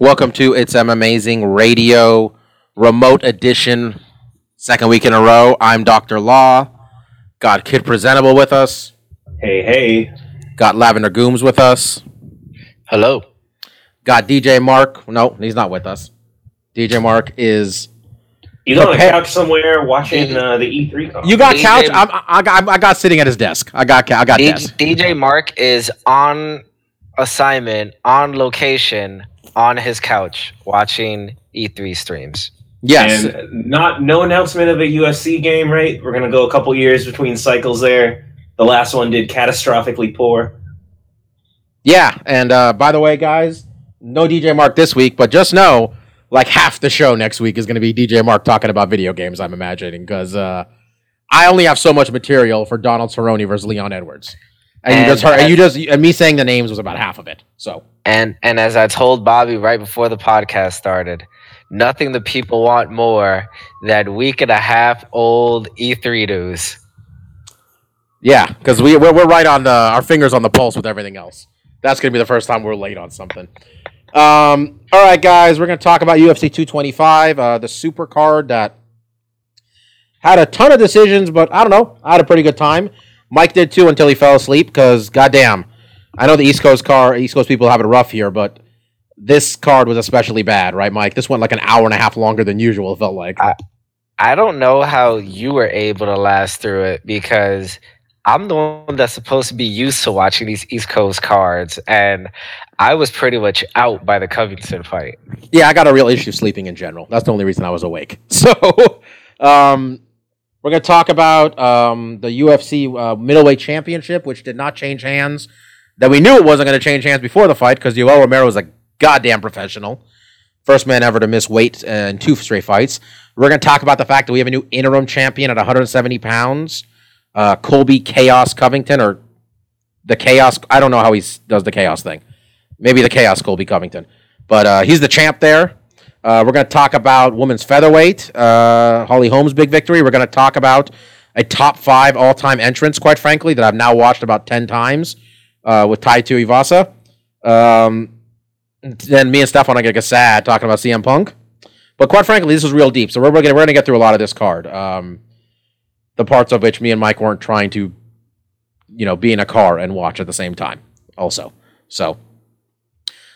Welcome to It's M Amazing Radio Remote Edition, second week in a row. I'm Dr. Law. Got Kid Presentable with us. Hey, hey. Got Lavender Gooms with us. Hello. Got DJ Mark. No, he's not with us. DJ Mark is. He's on a Prepare- couch somewhere watching uh, the E3 conference. You got DJ couch. I'm, I, I got. I got sitting at his desk. I got. I got D- desk. DJ Mark is on assignment, on location, on his couch, watching E3 streams. Yes. And not no announcement of a UFC game, right? We're gonna go a couple years between cycles there. The last one did catastrophically poor. Yeah. And uh, by the way, guys, no DJ Mark this week, but just know, like half the show next week is going to be DJ Mark talking about video games. I'm imagining because uh, I only have so much material for Donald Cerrone versus Leon Edwards, and, you just heard, and you just and me saying the names was about half of it. So And and as I told Bobby right before the podcast started, nothing the people want more than week and a half old E3 news. yeah, because we we're, we're right on the our fingers on the pulse with everything else. That's going to be the first time we're late on something. Um, all right, guys, we're going to talk about UFC 225, uh, the super card that had a ton of decisions, but I don't know. I had a pretty good time. Mike did too until he fell asleep because, goddamn, I know the East Coast car, East Coast people have it rough here, but this card was especially bad, right, Mike? This went like an hour and a half longer than usual. It felt like. I don't know how you were able to last through it because I'm the one that's supposed to be used to watching these East Coast cards, and I was pretty much out by the Covington fight. Yeah, I got a real issue sleeping in general. That's the only reason I was awake. So, um, we're going to talk about um, the UFC uh, middleweight championship, which did not change hands. That we knew it wasn't going to change hands before the fight because Yoel Romero was a goddamn professional. First man ever to miss weight in two straight fights. We're going to talk about the fact that we have a new interim champion at 170 pounds, uh, Colby Chaos Covington, or the Chaos. I don't know how he does the Chaos thing. Maybe the Chaos Colby Covington. But uh, he's the champ there. Uh, we're going to talk about women's featherweight, uh, Holly Holm's big victory. We're going to talk about a top five all time entrance, quite frankly, that I've now watched about 10 times uh, with Tai Tuivasa. Um, then me and Stefan are going to get sad talking about CM Punk. But quite frankly, this is real deep. So we're going to we're going to get through a lot of this card. Um, the parts of which me and Mike weren't trying to, you know, be in a car and watch at the same time. Also, so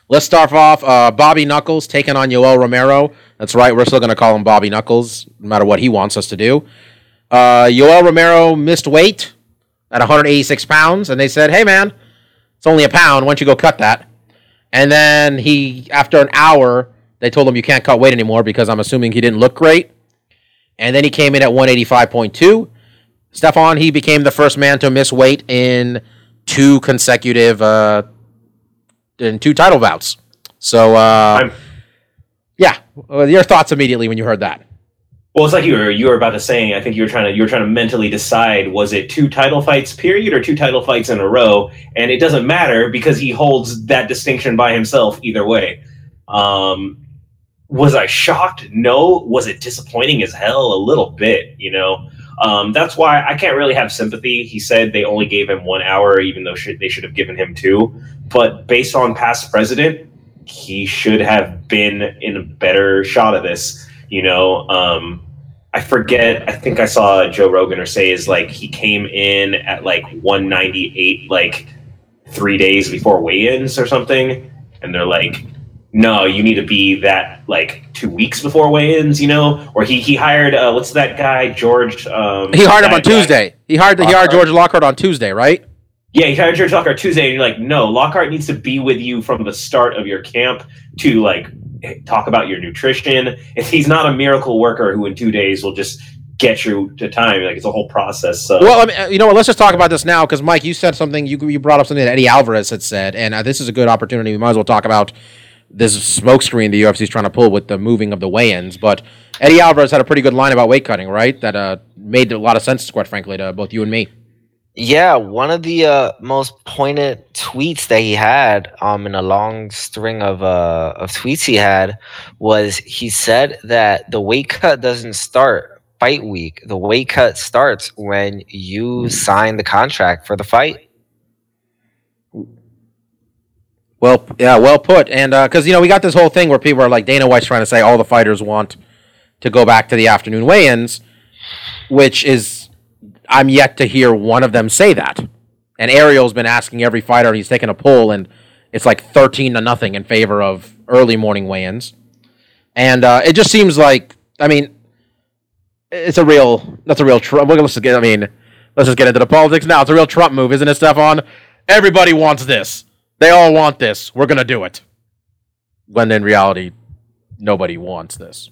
let's start off. Uh, Bobby Knuckles taking on Yoel Romero. That's right. We're still going to call him Bobby Knuckles, no matter what he wants us to do. Uh, Yoel Romero missed weight at 186 pounds, and they said, "Hey, man, it's only a pound. Why don't you go cut that?" And then he, after an hour, they told him you can't cut weight anymore because I'm assuming he didn't look great. And then he came in at 185.2. Stefan, he became the first man to miss weight in two consecutive, uh, in two title bouts. So, uh, I'm- yeah, your thoughts immediately when you heard that. Well, it's like you were you were about to say. I think you were trying to you were trying to mentally decide was it two title fights period or two title fights in a row, and it doesn't matter because he holds that distinction by himself either way. Um, was I shocked? No. Was it disappointing as hell? A little bit, you know. Um, that's why I can't really have sympathy. He said they only gave him one hour, even though should, they should have given him two. But based on past precedent, he should have been in a better shot of this. You know, um, I forget. I think I saw Joe Rogan or say is like he came in at like 198, like three days before weigh-ins or something, and they're like, "No, you need to be that like two weeks before weigh-ins." You know, or he he hired uh, what's that guy George? Um, He hired him on guy- Tuesday. He hired he hired George Lockhart on Tuesday, right? Yeah, he hired George Lockhart Tuesday, and you're like, no, Lockhart needs to be with you from the start of your camp to like talk about your nutrition. If he's not a miracle worker who in two days will just get you to time, like it's a whole process. So Well, I mean, uh, you know what? Let's just talk about this now because Mike, you said something. You you brought up something that Eddie Alvarez had said, and uh, this is a good opportunity. We might as well talk about this smokescreen the UFC is trying to pull with the moving of the weigh-ins. But Eddie Alvarez had a pretty good line about weight cutting, right? That uh, made a lot of sense, quite frankly, to both you and me. Yeah, one of the uh, most poignant tweets that he had um, in a long string of uh, of tweets he had was he said that the weight cut doesn't start fight week. The weight cut starts when you sign the contract for the fight. Well, yeah, well put. And because you know we got this whole thing where people are like Dana White's trying to say all the fighters want to go back to the afternoon weigh-ins, which is I'm yet to hear one of them say that. And Ariel's been asking every fighter, and he's taken a poll, and it's like thirteen to nothing in favor of early morning weigh-ins. And uh, it just seems like, I mean, it's a real, that's a real Trump. Let's get, I mean, let's just get into the politics now. It's a real Trump move, isn't it, Stefan? Everybody wants this. They all want this. We're gonna do it. When in reality, nobody wants this.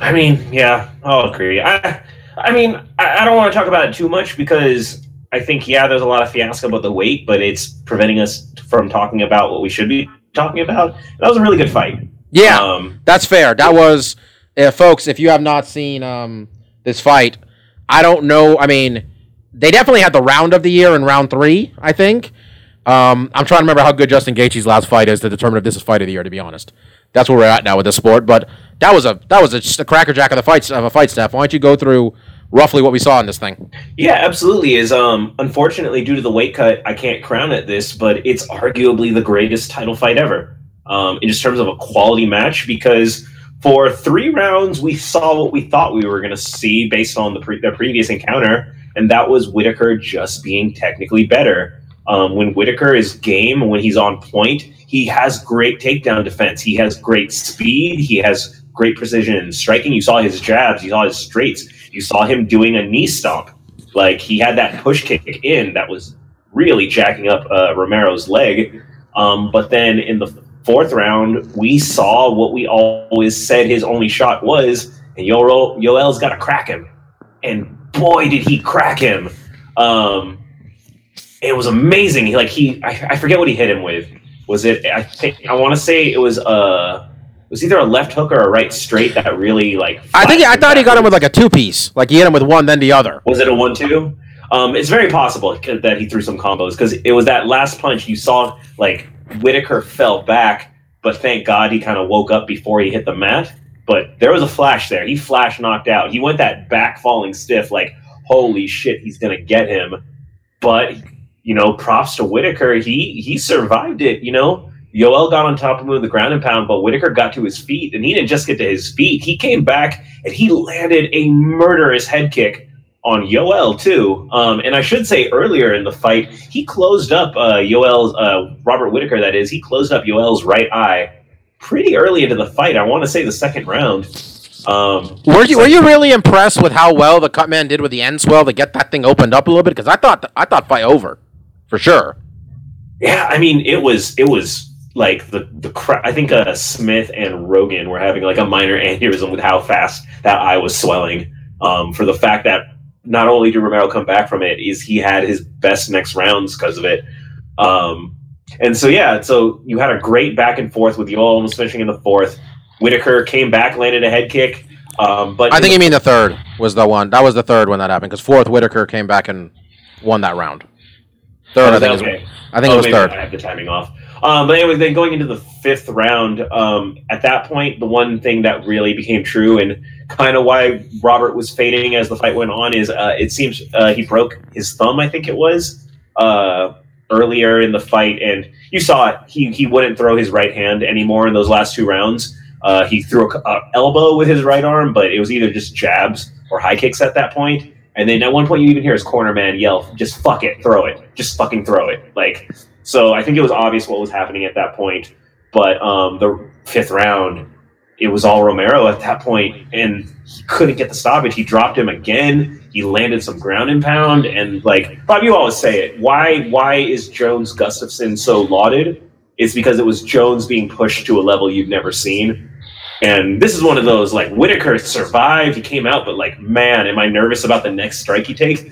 I mean, yeah, I'll agree. I, I mean, I, I don't want to talk about it too much because I think, yeah, there's a lot of fiasco about the weight, but it's preventing us from talking about what we should be talking about. That was a really good fight. Yeah, Um, that's fair. That was, uh, folks. If you have not seen um, this fight, I don't know. I mean, they definitely had the round of the year in round three. I think. Um, I'm trying to remember how good Justin Gaethje's last fight is to determine if this is fight of the year. To be honest, that's where we're at now with the sport. But that was a that was a, just a crackerjack of the fights of a fight, Steph. Why don't you go through roughly what we saw in this thing? Yeah, absolutely. Is um unfortunately due to the weight cut, I can't crown it this, but it's arguably the greatest title fight ever. Um, in just terms of a quality match, because for three rounds we saw what we thought we were going to see based on the pre- their previous encounter, and that was Whitaker just being technically better. Um, when Whitaker is game, when he's on point, he has great takedown defense. He has great speed. He has great precision in striking. You saw his jabs. You saw his straights. You saw him doing a knee stomp. Like he had that push kick in that was really jacking up uh, Romero's leg. Um, but then in the fourth round, we saw what we always said his only shot was, and Yoel, Yoel's got to crack him. And boy, did he crack him! Um, it was amazing. Like he, I, I forget what he hit him with. Was it? I think I want to say it was uh it was either a left hook or a right straight that really like. I think I thought he got him with like a two piece. Like he hit him with one, then the other. Was it a one-two? Um, it's very possible that he threw some combos because it was that last punch you saw. Like Whitaker fell back, but thank God he kind of woke up before he hit the mat. But there was a flash there. He flash knocked out. He went that back falling stiff. Like holy shit, he's gonna get him. But you know, props to Whitaker. He he survived it. You know, Yoel got on top of him with the ground and pound, but Whitaker got to his feet, and he didn't just get to his feet. He came back and he landed a murderous head kick on Yoel too. Um, and I should say earlier in the fight, he closed up uh, Yoel's uh, Robert Whitaker. That is, he closed up Yoel's right eye pretty early into the fight. I want to say the second round. Um, Were you were you really impressed with how well the cut man did with the end swell to get that thing opened up a little bit? Because I thought I thought fight over, for sure. Yeah, I mean, it was it was like the the cra- I think uh, Smith and Rogan were having like a minor aneurysm with how fast that eye was swelling. Um, for the fact that not only did Romero come back from it, is he had his best next rounds because of it. Um, and so yeah, so you had a great back and forth with you almost finishing in the fourth. Whitaker came back, landed a head kick. Um, but I think you mean the third was the one. That was the third when that happened. Because fourth Whitaker came back and won that round. Third, I think. Is. I think Oh, it was third. I have the timing off. Um, but anyway, then going into the fifth round, um, at that point, the one thing that really became true and kind of why Robert was fading as the fight went on is uh, it seems uh, he broke his thumb, I think it was, uh, earlier in the fight. And you saw it. He, he wouldn't throw his right hand anymore in those last two rounds. Uh, he threw a, a elbow with his right arm, but it was either just jabs or high kicks at that point. And then at one point, you even hear his corner man yell, "Just fuck it, throw it, just fucking throw it!" Like, so I think it was obvious what was happening at that point. But um, the fifth round, it was all Romero at that point, and he couldn't get the stoppage. He dropped him again. He landed some ground and pound, and like Bob, you always say it. Why? Why is Jones Gustafsson so lauded? It's because it was Jones being pushed to a level you've never seen. And this is one of those like Whitaker survived, he came out, but like, man, am I nervous about the next strike he takes?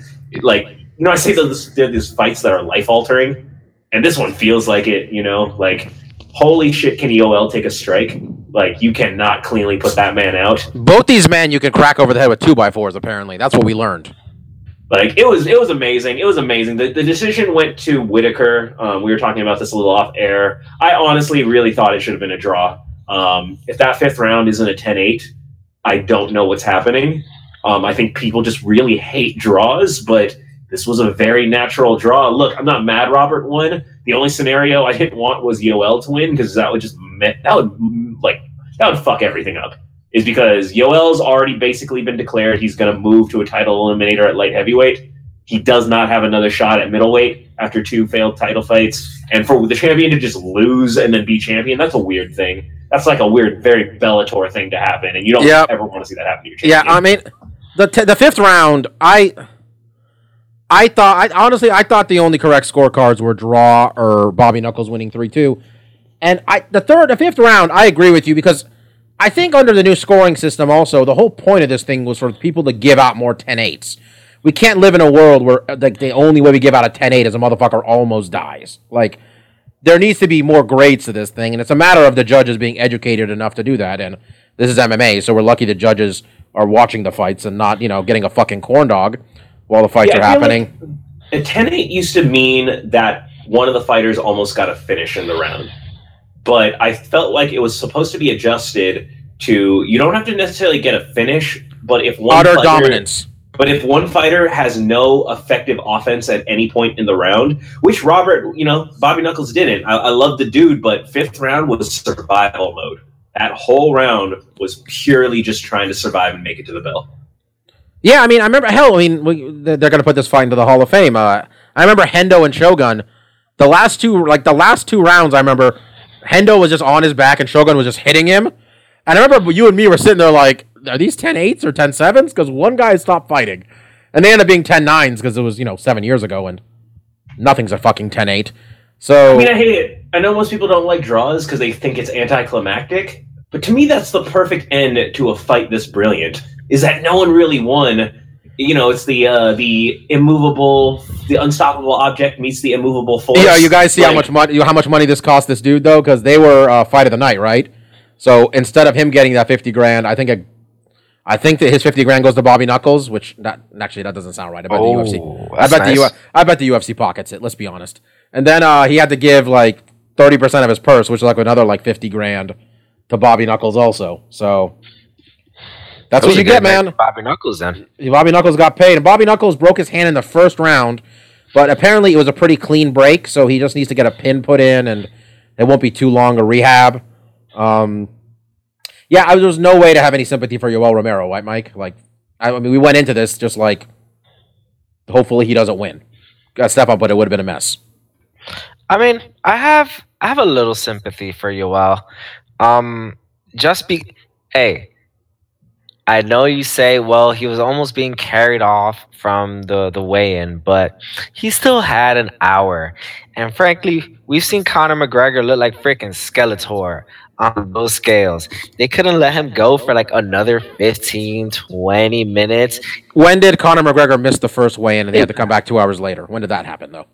Like, you know, I say those there are these fights that are life altering, and this one feels like it. You know, like, holy shit, can Yoel take a strike? Like you cannot cleanly put that man out. Both these men you can crack over the head with two by fours. Apparently, that's what we learned. Like it was, it was amazing. It was amazing. The, the decision went to Whitaker. Um, we were talking about this a little off air. I honestly really thought it should have been a draw. Um, if that fifth round isn't a 10-8, I don't know what's happening. Um, I think people just really hate draws, but this was a very natural draw. Look, I'm not mad Robert won. The only scenario I didn't want was Yoel to win because that would just that would like that would fuck everything up. Is because Yoel's already basically been declared he's going to move to a title eliminator at light heavyweight. He does not have another shot at middleweight after two failed title fights. And for the champion to just lose and then be champion, that's a weird thing. That's like a weird, very Bellator thing to happen, and you don't Yep. ever want to see that happen to your champion. Yeah. I mean, the t- the fifth round, I I thought, I honestly, I thought the only correct scorecards were draw or Bobby Knuckles winning three two, and I the third, the fifth round, I agree with you because I think under the new scoring system, also the whole point of this thing was for people to give out more 10-8s. We can't live in a world where uh, like the only way we give out a 10-8 is a motherfucker almost dies. Like there needs to be more grades to this thing, and it's a matter of the judges being educated enough to do that. And this is MMA, so we're lucky the judges are watching the fights and not, you know, getting a fucking corn dog while the fights Yeah, are happening. A 10 8 used to mean that one of the fighters almost got a finish in the round. But I felt like it was supposed to be adjusted to you don't have to necessarily get a finish, but if one Utter fighter, dominance. But if one fighter has no effective offense at any point in the round, which Robert, you know, Bobby Knuckles didn't. I, I love the dude, but fifth round was survival mode. That whole round was purely just trying to survive and make it to the bell. Yeah, I mean, I remember. Hell, I mean, we, they're going to put this fight into the Hall of Fame. Uh, I remember Hendo and Shogun. The last two, like the last two rounds, I remember Hendo was just on his back and Shogun was just hitting him. And I remember you and me were sitting there like, are these 10 8s or 10 7s? Because one guy stopped fighting. And they end up being 10 9s because it was, you know, seven years ago and nothing's a fucking 10 8. So, I mean, I hate it. I know most people don't like draws because they think it's anticlimactic, but to me, that's the perfect end to a fight this brilliant. Is that no one really won? You know, it's the uh, the immovable, the unstoppable object meets the immovable force. yeah, you guys see how much money how much money this cost this dude though, because they were uh, fight of the night, right? So instead of him getting that fifty grand, I think a, I think that his fifty grand goes to Bobby Knuckles, which not actually that doesn't sound right. I bet the UFC, Oh, I that's bet the nice. U, I bet the UFC pockets it. Let's be honest. And then uh, he had to give like thirty percent of his purse, which is like another like fifty grand, to Bobby Knuckles also. So that's what you get, man. Bobby Knuckles then. Bobby Knuckles got paid, and Bobby Knuckles broke his hand in the first round, but apparently it was a pretty clean break, so he just needs to get a pin put in, and it won't be too long a rehab. Um, yeah, I, there was no way to have any sympathy for Yoel Romero, right, Mike? Like, I, I mean, we went into this just like, hopefully he doesn't win. Got to step up, but it would have been a mess. I mean, I have I have a little sympathy for Yoel. Um, just be hey. I know you say, well, he was almost being carried off from the the weigh-in, but he still had an hour. And frankly, we've seen Conor McGregor look like freaking Skeletor on those scales. They couldn't let him go for like another 15, 20 minutes. When did Conor McGregor miss the first weigh-in, and they had to come back two hours later? When did that happen, though?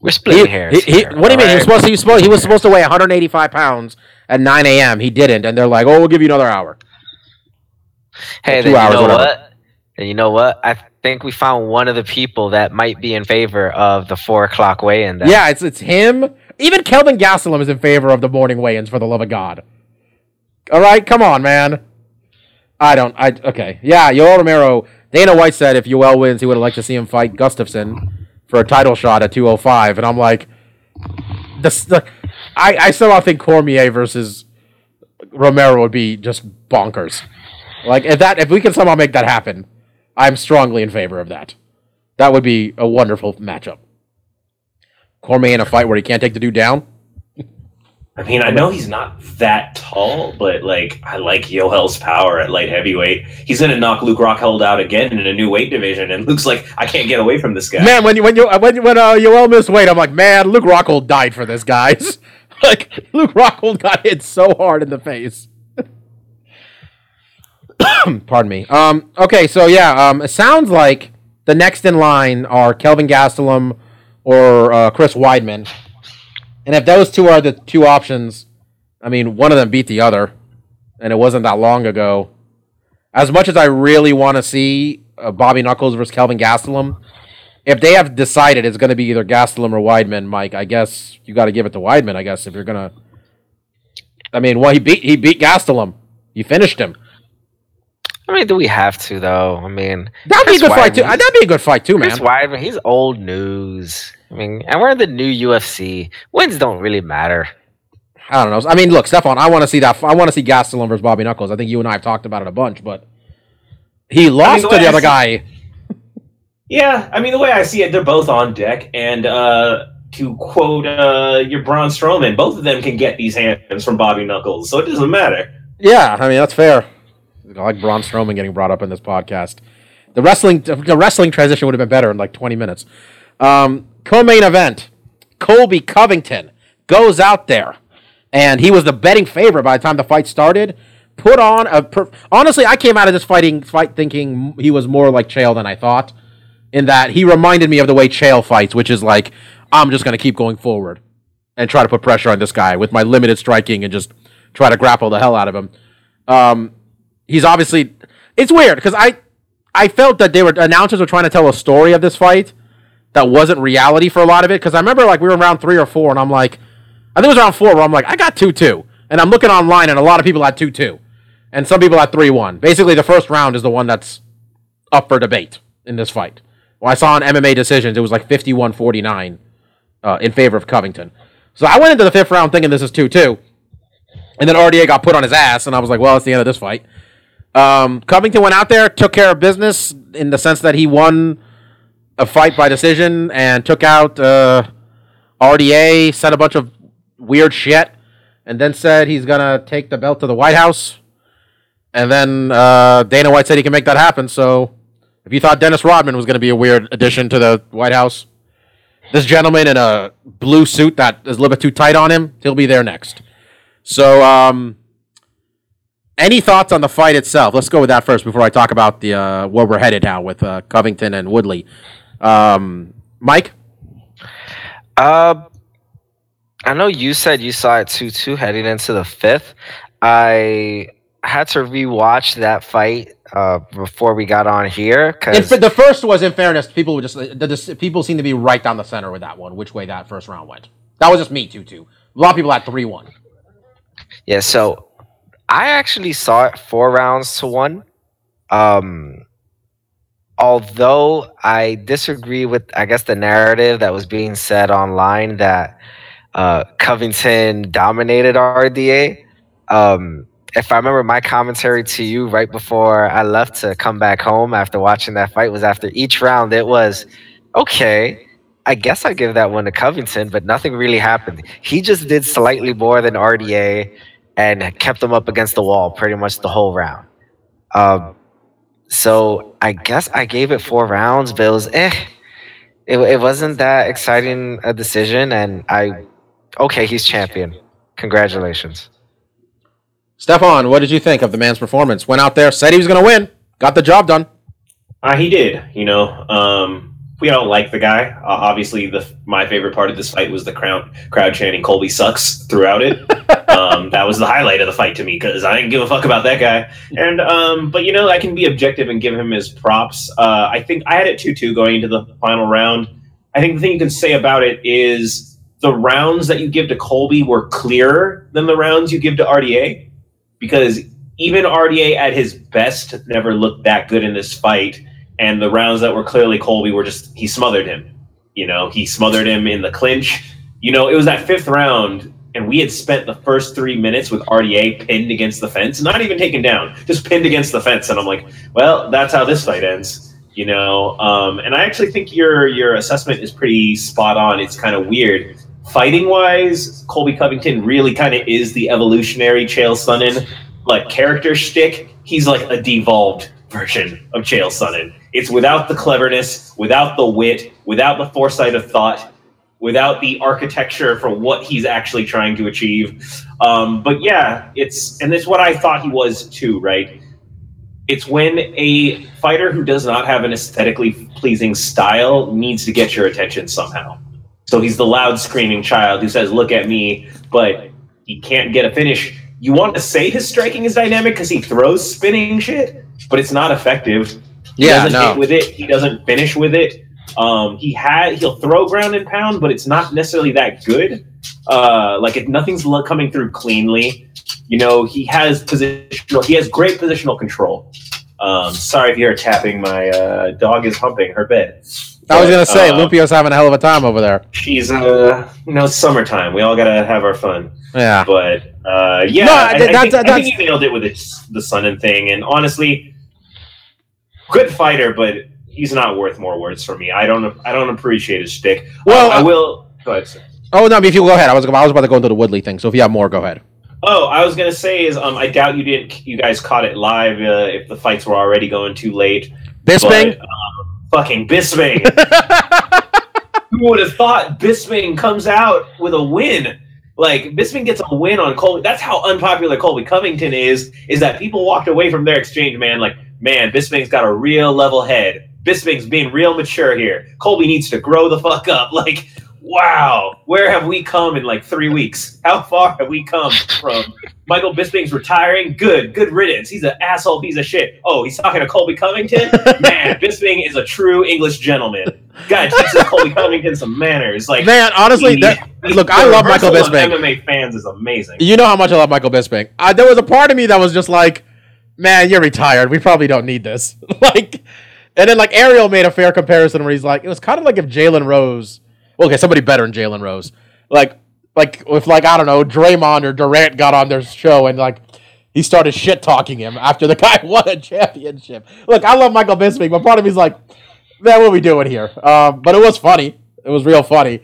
We're He, splitting hairs. he- he- what do you mean? He was supposed to. He he was supposed to weigh 185 pounds at 9 a.m. He didn't, and they're like, "Oh, we'll give you another hour." Hey, two then hours, you know whatever. what? Then you know what? I think we found one of the people that might be in favor of the four o'clock weigh-in. Then. Yeah, it's it's him. Even Kelvin Gastelum is in favor of the morning weigh-ins. For the love of God! All right, come on, man. I don't. I okay. Yeah, Yoel Romero. Dana White said if Yoel wins, he would have liked to see him fight Gustafsson for a title shot at 205, and I'm like, this. The, I I somehow think Cormier versus Romero would be just bonkers. Like if that if we can somehow make that happen, I'm strongly in favor of that. That would be a wonderful matchup. Cormier in a fight where he can't take the dude down. I mean, I know he's not that tall, but like, I like Yoel's power at light heavyweight. He's gonna knock Luke Rockhold out again in a new weight division, and Luke's like, I can't get away from this guy. Man, when you when you when when uh, Yoel missed weight, I'm like, man, Luke Rockhold died for this, guys. like Luke Rockhold got hit so hard in the face. Pardon me. Um. Okay. So yeah. Um. It sounds like the next in line are Kelvin Gastelum or uh, Chris Weidman. And if those two are the two options, I mean, one of them beat the other, and it wasn't that long ago. As much as I really want to see uh, Bobby Knuckles versus Kelvin Gastelum, if they have decided it's going to be either Gastelum or Weidman, Mike, I guess you got to give it to Weidman. I guess if you're gonna, I mean, well, he beat he beat Gastelum, he finished him. I mean, do we have to though? I mean, That'd be a Chris good fight too. That'd be a good fight too, man. Chris Weidman, he's old news. I mean, and we're in the new UFC. Wins don't really matter. I don't know. I mean, look, Stefan, I want to see that. I want to see Gastelum versus Bobby Knuckles. I think you and I have talked about it a bunch, but he lost the to the I other guy. Yeah, I mean the way I see it, they're both on deck, and uh, to quote uh, your Braun Strowman, both of them can get these hands from Bobby Knuckles, so it doesn't matter. Yeah, I mean that's fair. I like Braun Strowman getting brought up in this podcast. The wrestling, the wrestling transition would have been better in like twenty minutes. Um, co-main event: Colby Covington goes out there, and he was the betting favorite by the time the fight started. Put on a per- honestly, I came out of this fighting fight thinking he was more like Chael than I thought. In that he reminded me of the way Chael fights, which is like I'm just going to keep going forward and try to put pressure on this guy with my limited striking and just try to grapple the hell out of him. Um, he's obviously it's weird because I I felt that they were announcers were trying to tell a story of this fight that wasn't reality for a lot of it because I remember like we were in round three or four and I'm like I think it was round four where I'm like I got two two and I'm looking online and a lot of people had two two and some people had three one. Basically, the first round is the one that's up for debate in this fight. Well, I saw on MMA decisions it was like 51-49 uh, in favor of Covington. So I went into the fifth round thinking this is two two. And then RDA got put on his ass, and I was like, well, it's the end of this fight. Um, Covington went out there, took care of business in the sense that he won a fight by decision and took out uh, RDA, said a bunch of weird shit, and then said he's going to take the belt to the White House. And then uh, Dana White said he can make that happen. So if you thought Dennis Rodman was going to be a weird addition to the White House, this gentleman in a blue suit that is a little bit too tight on him, he'll be there next. So, um, any thoughts on the fight itself? Let's go with that first before I talk about the uh, where we're headed now with uh, Covington and Woodley. Um, Mike, Uh, I know you said you saw it 2 2 heading into the fifth. I had to rewatch that fight uh, before we got on here in, because the first was in fairness, people were just the, the, people seem to be right down the center with that one. Which way that first round went? That was just me two two. A lot of people had three one. Yeah, so I actually saw it four rounds to one. Um, although I disagree with, I guess, the narrative that was being said online that uh, Covington dominated RDA. Um, if I remember my commentary to you right before I left to come back home after watching that fight was after each round, it was okay. I guess I give that one to Covington, but nothing really happened. He just did slightly more than RDA and kept them up against the wall pretty much the whole round. Um, so I guess I gave it four rounds, but it was eh. It, it wasn't that exciting a decision, and I okay, he's champion. Congratulations. Stefan, what did you think of the man's performance? Went out there, said he was going to win, got the job done. Uh, he did. You know, um, we all like the guy. Uh, obviously, the my favorite part of this fight was the crowd crowd chanting "Colby sucks" throughout it. um, that was the highlight of the fight to me because I didn't give a fuck about that guy. And um, but you know, I can be objective and give him his props. Uh, I think I had it two two going into the final round. I think the thing you can say about it is the rounds that you give to Colby were clearer than the rounds you give to RDA because even RDA at his best never looked that good in this fight. And the rounds that were clearly Colby were just he smothered him. You know, he smothered him in the clinch. You know, it was that fifth round, and we had spent the first three minutes with RDA pinned against the fence, not even taken down, just pinned against the fence. And I'm like, well, that's how this fight ends. You know, um, and I actually think your your assessment is pretty spot on. It's kind of weird. Fighting wise, Colby Covington really kind of is the evolutionary Chael Sonnen like character shtick. He's like a devolved version of Chael Sonnen. It's without the cleverness, without the wit, without the foresight of thought, without the architecture for what he's actually trying to achieve. Um, but yeah, it's and it's what I thought he was too, right? It's when a fighter who does not have an aesthetically pleasing style needs to get your attention somehow. So he's the loud screaming child who says, "Look at me," but he can't get a finish. You want to say his striking is dynamic because he throws spinning shit, but it's not effective. He Yeah, doesn't no. hit with it. He doesn't finish with it. Um, he had he'll throw ground and pound, but it's not necessarily that good. Uh, like if nothing's coming through cleanly, you know, he has positional. He has great positional control. Um, sorry if you're tapping. My uh, dog is humping her bed. I was gonna say, Uh, Lumpio's having a hell of a time over there. She's uh, you know, it's summertime. We all gotta have our fun. Yeah. But uh, yeah, No, I, that- I, think, that's- I think he nailed it with the, the Sonnen thing. And honestly, good fighter, but he's not worth more words for me. I don't I don't appreciate his stick. Well, I uh, will. Go ahead. Sir. Oh no, if you go ahead, I was I was about to go into the Woodley thing. So if you have more, go ahead. Oh, I was gonna say is um, I doubt you didn't. You guys caught it live uh, if the fights were already going too late. Bisping. But, um, fucking Bisping. Who would have thought Bisping comes out with a win? Like Bisping gets a win on Colby. That's how unpopular Colby Covington is. Is that people walked away from their exchange, man? Like, man, Bisping's got a real level head. Bisping's being real mature here. Colby needs to grow the fuck up. Like, wow, where have we come in like three weeks? How far have we come from Michael Bisping's retiring? Good, good riddance. He's an asshole piece of shit. Oh, he's talking to Colby Covington. Man, Bisping is a true English gentleman. Gotta teach this Colby Covington some manners. Like, Man, honestly, the- that, look, I love Michael Bisping. MMA fans is amazing. You know how much I love Michael Bisping. Uh, there was a part of me that was just like, man, you're retired. We probably don't need this. like, and then like Ariel made a fair comparison where he's like, it was kind of like if Jalen Rose, okay, somebody better than Jalen Rose, like, like if like I don't know, Draymond or Durant got on their show and like he started shit talking him after the guy won a championship. Look, I love Michael Bisping, but part of me's like, man, what are we doing here? Um, but it was funny. It was real funny.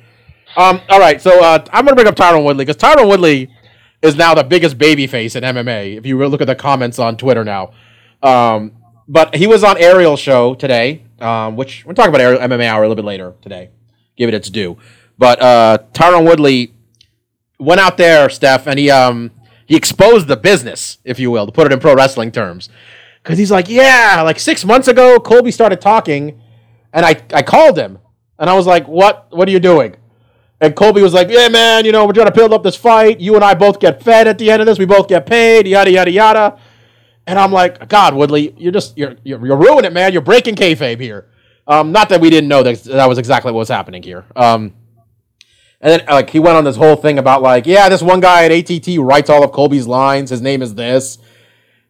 Um, all right, so uh, I'm gonna bring up Tyron Woodley because Tyron Woodley is now the biggest baby face in MMA. If you look at the comments on Twitter now, um, but he was on Ariel's show today, um, which we're talking about Ariel MMA hour a little bit later today. Give it its due. But uh, Tyron Woodley went out there, Steph, and he um he exposed the business, if you will, to put it in pro wrestling terms, because he's like, yeah, like six months ago, Colby started talking, and I I called him, and I was like, what What are you doing? And Colby was like, "Yeah, man, you know, we're trying to build up this fight. You and I both get fed at the end of this. We both get paid. Yada yada yada." And I'm like, "God, Woodley, you're just you're you're, you're ruining it, man. You're breaking kayfabe here." Um, not that we didn't know that that was exactly what was happening here. Um, and then like he went on this whole thing about like, yeah, this one guy at ATT writes all of Colby's lines. His name is this.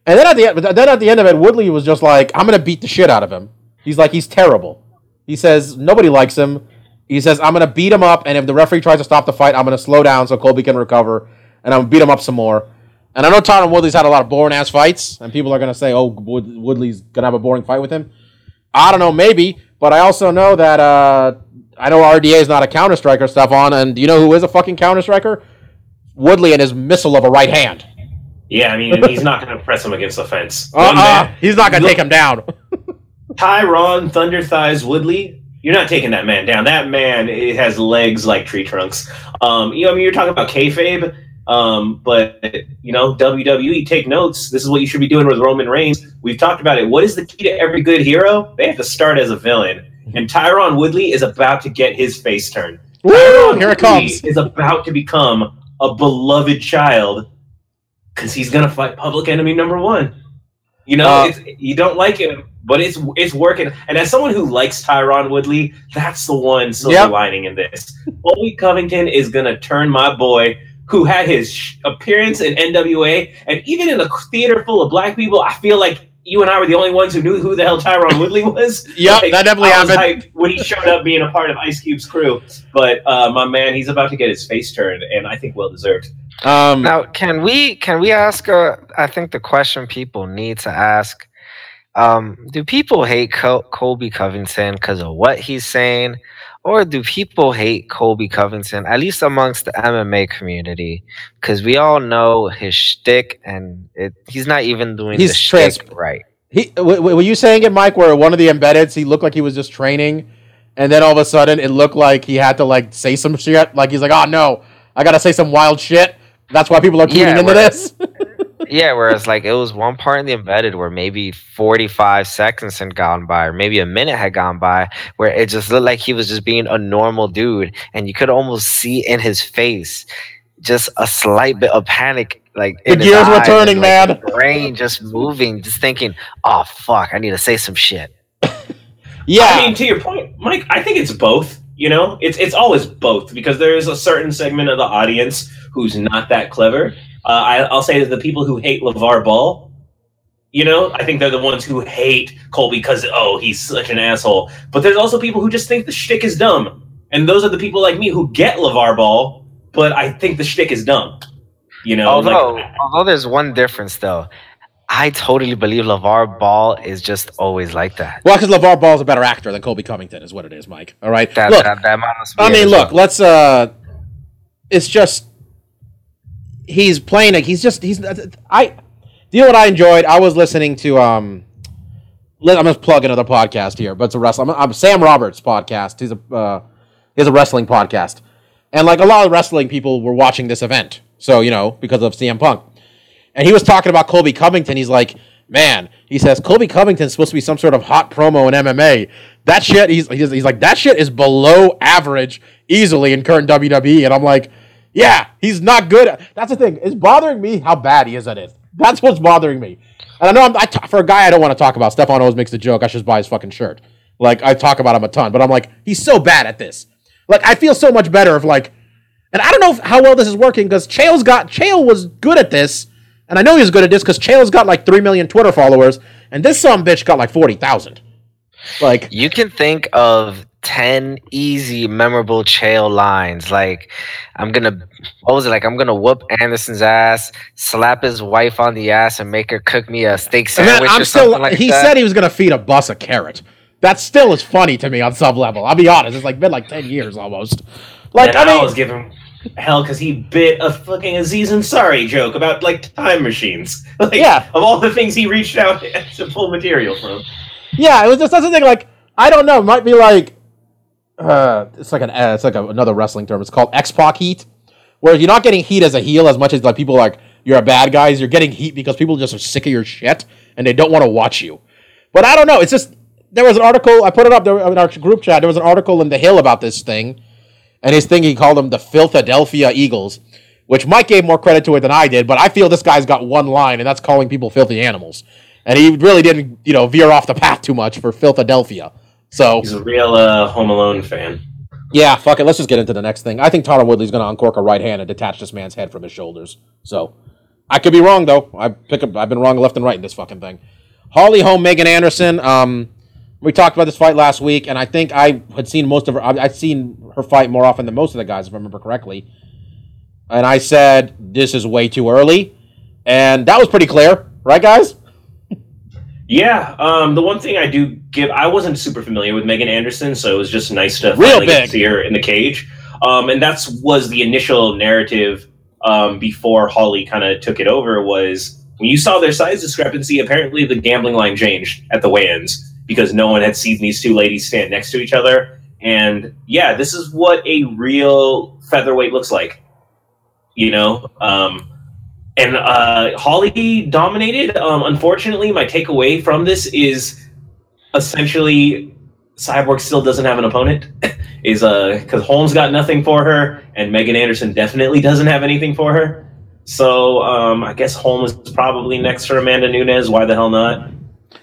And then at the end, then at the end of it, Woodley was just like, "I'm gonna beat the shit out of him." He's like, "He's terrible." He says nobody likes him. He says, I'm to beat him up, and if the referee tries to stop the fight, I'm to slow down so Colby can recover, and I'm to beat him up some more. And I know Tyron Woodley's had a lot of boring ass fights, and people are to say, oh, Wood- Woodley's to have a boring fight with him. I don't know, maybe, but I also know that, uh, I know RDA is not a counter striker, Stefan, and do you know who is a fucking counter striker? Woodley and his missile of a right hand. Yeah, I mean, he's not going to press him against the fence. Uh-uh. He's not going to take him down. Tyron Thunder Thighs Woodley, you're not taking that man down. That man it has legs like tree trunks. Um, you know, I mean, you're talking about kayfabe, um, but you know, WWE take notes. This is what you should be doing with Roman Reigns. We've talked about it. What is the key to every good hero? They have to start as a villain, and Tyron Woodley is about to get his face turned. Woo, Tyron here it comes. Is about to become a beloved child because he's gonna fight public enemy number one. You know, Uh, it's, you don't like him, but it's it's working. And as someone who likes Tyron Woodley, that's the one silver Yep. lining in this. Colby Covington is gonna turn my boy, who had his sh- appearance in NWA, and even in a theater full of black people, I feel like you and I were the only ones who knew who the hell Tyron Woodley was. Yep, Like, that definitely I was happened. hyped when he showed up being a part of Ice Cube's crew. But uh, my man, he's about to get his face turned, and I think well deserved. Um, Now, can we can we ask? Uh, I think the question people need to ask: um, Do people hate Col- Colby Covington because of what he's saying, or do people hate Colby Covington at least amongst the MMA community? Because we all know his shtick, and it, he's not even doing He's the trans- shtick right. He, w- w- were you saying it, Mike? Where one of the embeddeds, he looked like he was just training, and then all of a sudden, it looked like he had to like say some shit. Like he's like, "Oh no, I gotta say some wild shit." That's why people are tuning Yeah, into this. yeah, whereas like it was one part in the embedded where maybe 45 seconds had gone by, or maybe a minute had gone by, where it just looked like he was just being a normal dude, and you could almost see in his face just a slight bit of panic. Like The in his gears were turning, and, man. like, his Brain just moving, just thinking, "Oh fuck, I need to say some shit." Yeah. I mean, to your point, Mike, I think it's both. You know, it's it's always both because there is a certain segment of the audience who's not that clever. Uh, I, I'll say that the people who hate LeVar Ball, you know, I think they're the ones who hate Colby because oh, he's such an asshole. But there's also people who just think the shtick is dumb, and those are the people like me who get LeVar Ball, but I think the shtick is dumb. You know, although, like, although there's one difference though, I totally believe LeVar Ball is just always like that. well, because LeVar Ball's a better actor than Colby Covington, is what it is, Mike. All right. That, look, that, that I mean, look. well. Let's. uh It's just he's playing. Like, he's just. He's. I. You know what I enjoyed? I was listening to. um let- I'm gonna plug another podcast here, but it's a wrestling. I'm, I'm Sam Roberts podcast. He's a uh, he has a wrestling podcast, and like a lot of wrestling people were watching this event. So you know because of CM Punk, and he was talking about Colby Covington. He's like, man, he says Colby Covington's supposed to be some sort of hot promo in MMA. That shit, he's he's, he's like that shit is below average easily in current WWE, and I'm like, yeah, he's not good. That's the thing. It's bothering me how bad he is at it. That's what's bothering me. And I know I'm, I t- for a guy I don't want to talk about. Stefan always makes the joke. I should buy his fucking shirt. Like I talk about him a ton, but I'm like, he's so bad at this. Like I feel so much better if like, and I don't know if, how well this is working because Chael's got Chael was good at this, and I know he was good at this because Chael's got like three million Twitter followers, and this some bitch got like forty thousand. Like You can think of 10 easy, memorable Chael lines. Like, I'm gonna, what was it? Like, I'm gonna whoop Anderson's ass, slap his wife on the ass, and make her cook me a steak And then sandwich I'm or still. something like he that. said he was gonna feed a bus a carrot. That still is funny to me on some level. I'll be honest. It's like been like ten years almost. Like and I I, mean, was giving hell because he bit a fucking Aziz Ansari joke about like time machines. Like, Yeah. of all the things he reached out to pull material from. yeah, it was just that's the thing. Like I don't know. It might be like uh, it's like an uh, it's like a, another wrestling term. It's called X Pac heat, where you're not getting heat as a heel as much as like people like you're a bad guys. You're getting heat because people just are sick of your shit and they don't want to watch you. But I don't know. It's just there was an article. I put it up there in our group chat. There was an article in the Hill about this thing, and his thing he called them the Philadelphia Eagles, which Mike gave more credit to it than I did. But I feel this guy's got one line, and that's calling people filthy animals. And he really didn't, you know, veer off the path too much for Philadelphia. So He's a real uh, Home Alone fan. yeah, fuck it. Let's just get into the next thing. I think Tyron Woodley's going to uncork a right hand and detach this man's head from his shoulders. So I could be wrong though. I pick up. I've been wrong left and right in this fucking thing. Holly Holm, Megan Anderson. Um, we talked about this fight last week, and I think I had seen most of her. I'd seen her fight more often than most of the guys, if I remember correctly. And I said this is way too early, and that was pretty clear, right, guys? Yeah, um, the one thing I do give, I wasn't super familiar with Megan Anderson, so it was just nice to Real finally get big. to see her in the cage. Um, and that's was the initial narrative um, before Holly kind of took it over. Was when you saw their size discrepancy, apparently the gambling line changed at the weigh-ins because no one had seen these two ladies stand next to each other. And yeah, this is what a real featherweight looks like. You know, um, and uh, Holly dominated. Um, unfortunately, my takeaway from this is essentially Cyborg still doesn't have an opponent. is uh because Holmes got nothing for her, and Megan Anderson definitely doesn't have anything for her. So um, I guess Holmes is probably next for Amanda Nunes. Why the hell not?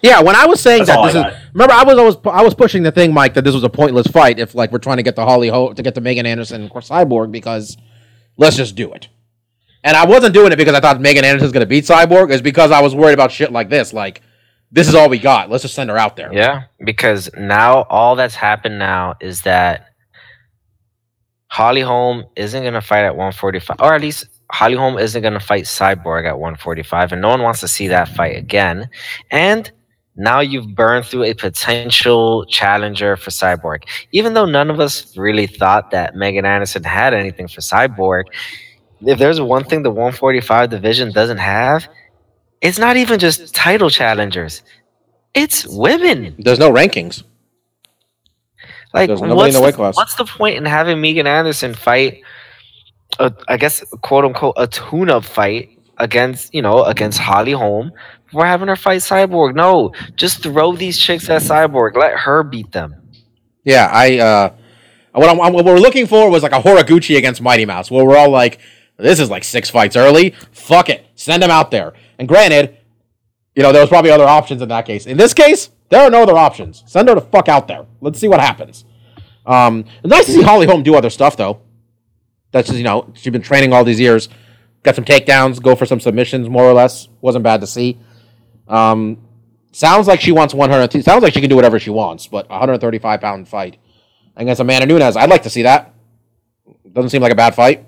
Yeah, when I was saying That's that this I is remember I was always I was pushing the thing, Mike, that this was a pointless fight if like we're trying to get the Holly Ho to get the Megan Anderson Cyborg because let's just do it. And I wasn't doing it because I thought Megan Anderson's gonna beat Cyborg, it's because I was worried about shit like this. Like, this is all we got. Let's just send her out there. Yeah, because now all that's happened now is that Holly Holm isn't going to fight at 145, or at least Holly Holm isn't going to fight Cyborg at 145, and no one wants to see that fight again. And now you've burned through a potential challenger for Cyborg. Even though none of us really thought that Megan Anderson had anything for Cyborg, if there's one thing the 145 division doesn't have, it's not even just title challengers. It's women. There's no rankings. Like, There's nobody what's in the weight class. what's the point in having Megan Anderson fight? A, I guess quote unquote a tune-up fight against you know against Holly Holm for having her fight Cyborg. No, just throw these chicks at Cyborg. Let her beat them. Yeah, I uh, what, I'm, what we're looking for was like a Horiguchi against Mighty Mouse, where we're all like, this is like six fights early. Fuck it, send them out there. And granted, you know there was probably other options in that case. In this case, there are no other options. Send her the fuck out there. Let's see what happens. Um, it's nice to see Holly Holm do other stuff though. That's just, you know she's been training all these years. Got some takedowns, go for some submissions, more or less. Wasn't bad to see. Um, sounds like she wants 100. Sounds like she can do whatever she wants, but 135 pound fight against Amanda Nunes. I'd like to see that. Doesn't seem like a bad fight.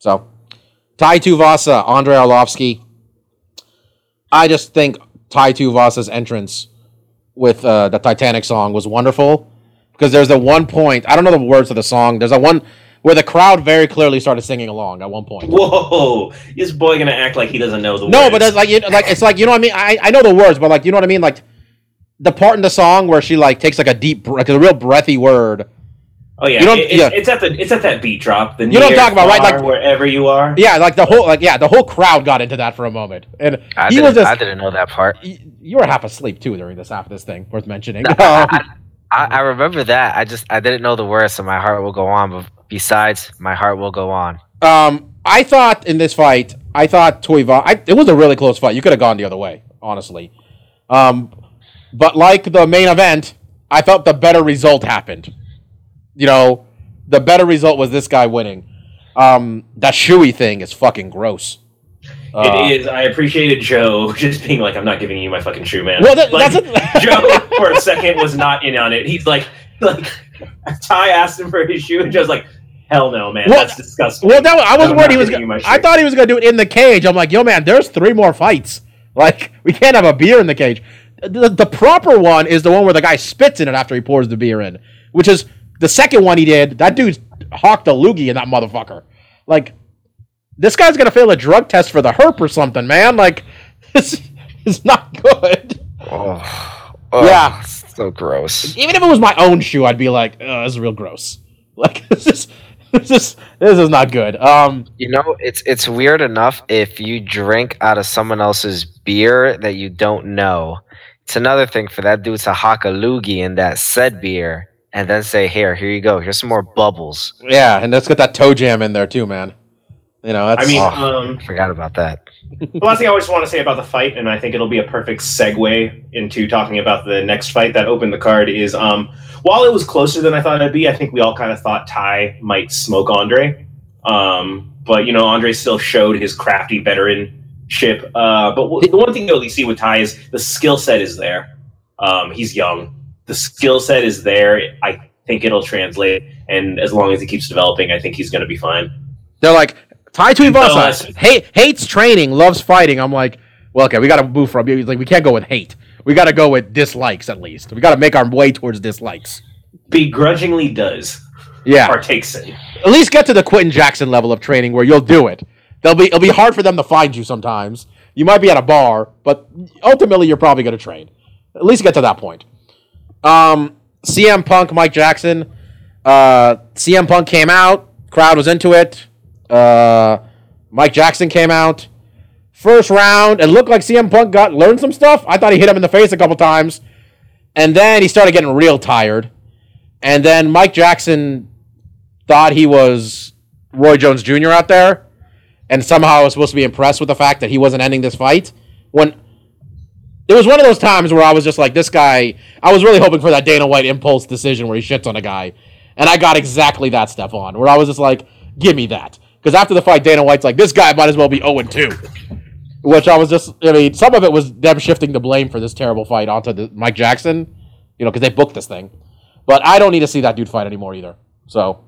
So, Tai Tuivasa, Andre Arlovsky. I just think Tai Tuivasa's entrance with uh, the Titanic song was wonderful because there's the one point. I don't know the words of the song. There's a one where the crowd very clearly started singing along at one point. Whoa, is boy gonna act like he doesn't know the No, words? No, but it's like you, like it's like you know what I mean. I I know the words, but like you know what I mean. Like the part in the song where she like takes like a deep, like a real breathy word. Oh yeah, you don't- it- it's, yeah. it's at the it's at that beat drop. The You know what I'm talking about, right? Like- wherever you are. Yeah, like the whole like yeah, the whole crowd got into that for a moment, and I he was just. I didn't know that part. y- you were half asleep too during this half of this thing. Worth mentioning. Um, I, I, I remember that. I just I didn't know the words, so my heart will go on. But besides, my heart will go on. Um, I thought in this fight, I thought Tuiva. I, it was a really close fight. You could have gone the other way, honestly. Um, but like the main event, I felt the better result happened. You know, the better result was this guy winning. Um, that shoey thing is fucking gross. Uh, it is. I appreciated Joe just being like, "I'm not giving you my fucking shoe, man." Well, that, Like, that's a, Joe for a second was not in on it. He's like, like Tai asked him for his shoe, and Joe's like, "Hell no, man, Well, that's disgusting." Well, that, I was I'm worried he was. Gonna, I thought he was going to do it in the cage. I'm like, yo, man, there's three more fights. Like, we can't have a beer in the cage. The, the proper one is the one where the guy spits in it after he pours the beer in, which is the second one he did. That dude's hawked a loogie in that motherfucker. Like, this guy's going to fail a drug test for the herp or something, man. Like, this is not good. Oh, oh Yeah. so gross. Even if it was my own shoe, I'd be like, oh, this is real gross. Like, this is. This is this is not good. Um, You know, it's it's weird enough if you drink out of someone else's beer that you don't know. It's another thing for that dude to hock a loogie in that said beer and then say, "Here, here you go. Here's some more bubbles." Yeah, and let's get that toe jam in there too, man. You know, that's I mean, Oh. um, Forgot about that. the last thing I always want to say about the fight, and I think it'll be a perfect segue into talking about the next fight that opened the card, is um, while it was closer than I thought it'd be, I think we all kind of thought Tai might smoke Andre. Um, but you know, Andre still showed his crafty veteranship. Uh, but w- the one thing you'll see with Tai is the skill set is there. Um, he's young. The skill set is there. I think it'll translate, and as long as he keeps developing, I think he's going to be fine. they're like Tai No, Tuivasa hate, hates training, loves fighting. I'm like, well, okay, we got to move from. He's like, we can't go with hate. We got to go with dislikes at least. We got to make our way towards dislikes. Begrudgingly does Yeah, partakes in. at least get to the Quinton Jackson level of training where you'll do it. They'll be it'll be hard for them to find you sometimes. You might be at a bar, but ultimately you're probably going to train. At least get to that point. Um, CM Punk, Mike Jackson. Uh, CM Punk came out. Crowd was into it. Uh, Mike Jackson came out. First round, it looked like CM Punk got learned some stuff. I thought he hit him in the face a couple times, and then he started getting real tired. And then Mike Jackson thought he was Roy Jones Jr. out there, and somehow was supposed to be impressed with the fact that he wasn't ending this fight. When it was one of those times where I was just like, this guy. I was really hoping for that Dana White impulse decision where he shits on a guy, and I got exactly that step on. Where I was just like, give me that. Because after the fight, Dana White's like, this guy might as well be 0 2. Which I was just, I mean, some of it was them shifting the blame for this terrible fight onto the, Mike Jackson, you know, because they booked this thing. But I don't need to see that dude fight anymore either. So,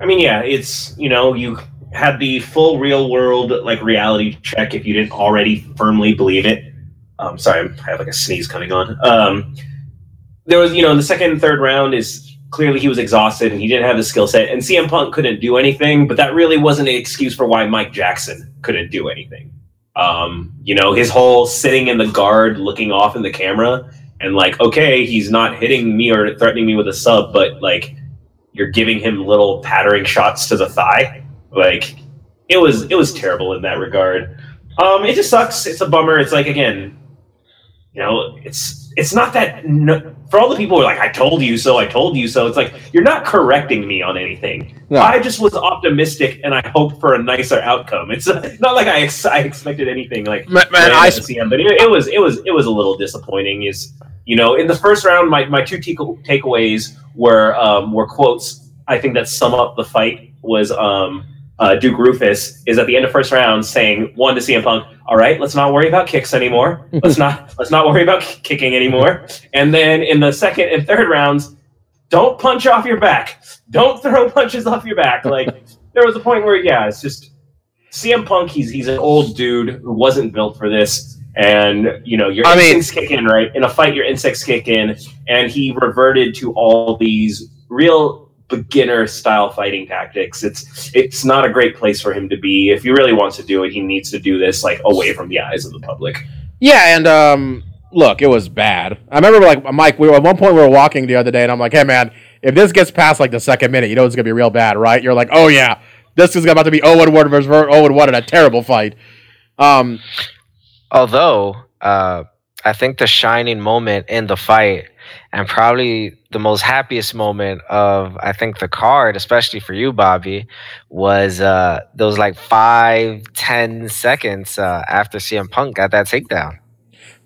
I mean, yeah, it's you know you had the full real world like reality check if you didn't already firmly believe it. Um, sorry, I have like a sneeze coming on. Um, there was you know the second and third round is clearly he was exhausted and he didn't have the skill set, and CM Punk couldn't do anything. But that really wasn't an excuse for why Mike Jackson couldn't do anything. Um, you know, his whole sitting in the guard, looking off in the camera, and like, okay, he's not hitting me or threatening me with a sub, but like you're giving him little pattering shots to the thigh. Like it was it was terrible in that regard. Um, it just sucks. It's a bummer. It's like again, you know, it's it's not that no, for all the people who are like, I told you so, I told you so. It's like you're not correcting me on anything. No. I just was optimistic and I hoped for a nicer outcome. It's uh, not like I, ex- I expected anything like Man, man, I at the CM, but it, it was it was it was a little disappointing. Is you know in the first round, my, my two take- takeaways were um, were quotes. I think that sum up the fight was um, uh, Duke Roufus is at the end of first round saying one to CM Punk. All right, let's not worry about kicks anymore. Let's not let's not worry about k- kicking anymore. And then in the second and third rounds, don't punch off your back. Don't throw punches off your back. Like there was a point where yeah, it's just CM Punk. He's he's an old dude who wasn't built for this. And you know your I mean- instincts kick in, right? In a fight, your instincts kick in, and he reverted to all these real beginner style fighting tactics. It's it's not a great place for him to be. If he really wants to do it, he needs to do this like away from the eyes of the public. Yeah, and um, look, it was bad. I remember like Mike. We were at one point we were walking the other day, and I'm like, "Hey, man, if this gets past like the second minute, you know it's gonna be real bad, right?" You're like, "Oh yeah, this is about to be Owen Ward versus Owen One in a terrible fight." Um, Although, uh, I think the shining moment in the fight, and probably the most happiest moment of I think the card, especially for you, Bobby, was uh, those like five, ten seconds uh, after CM Punk got that takedown.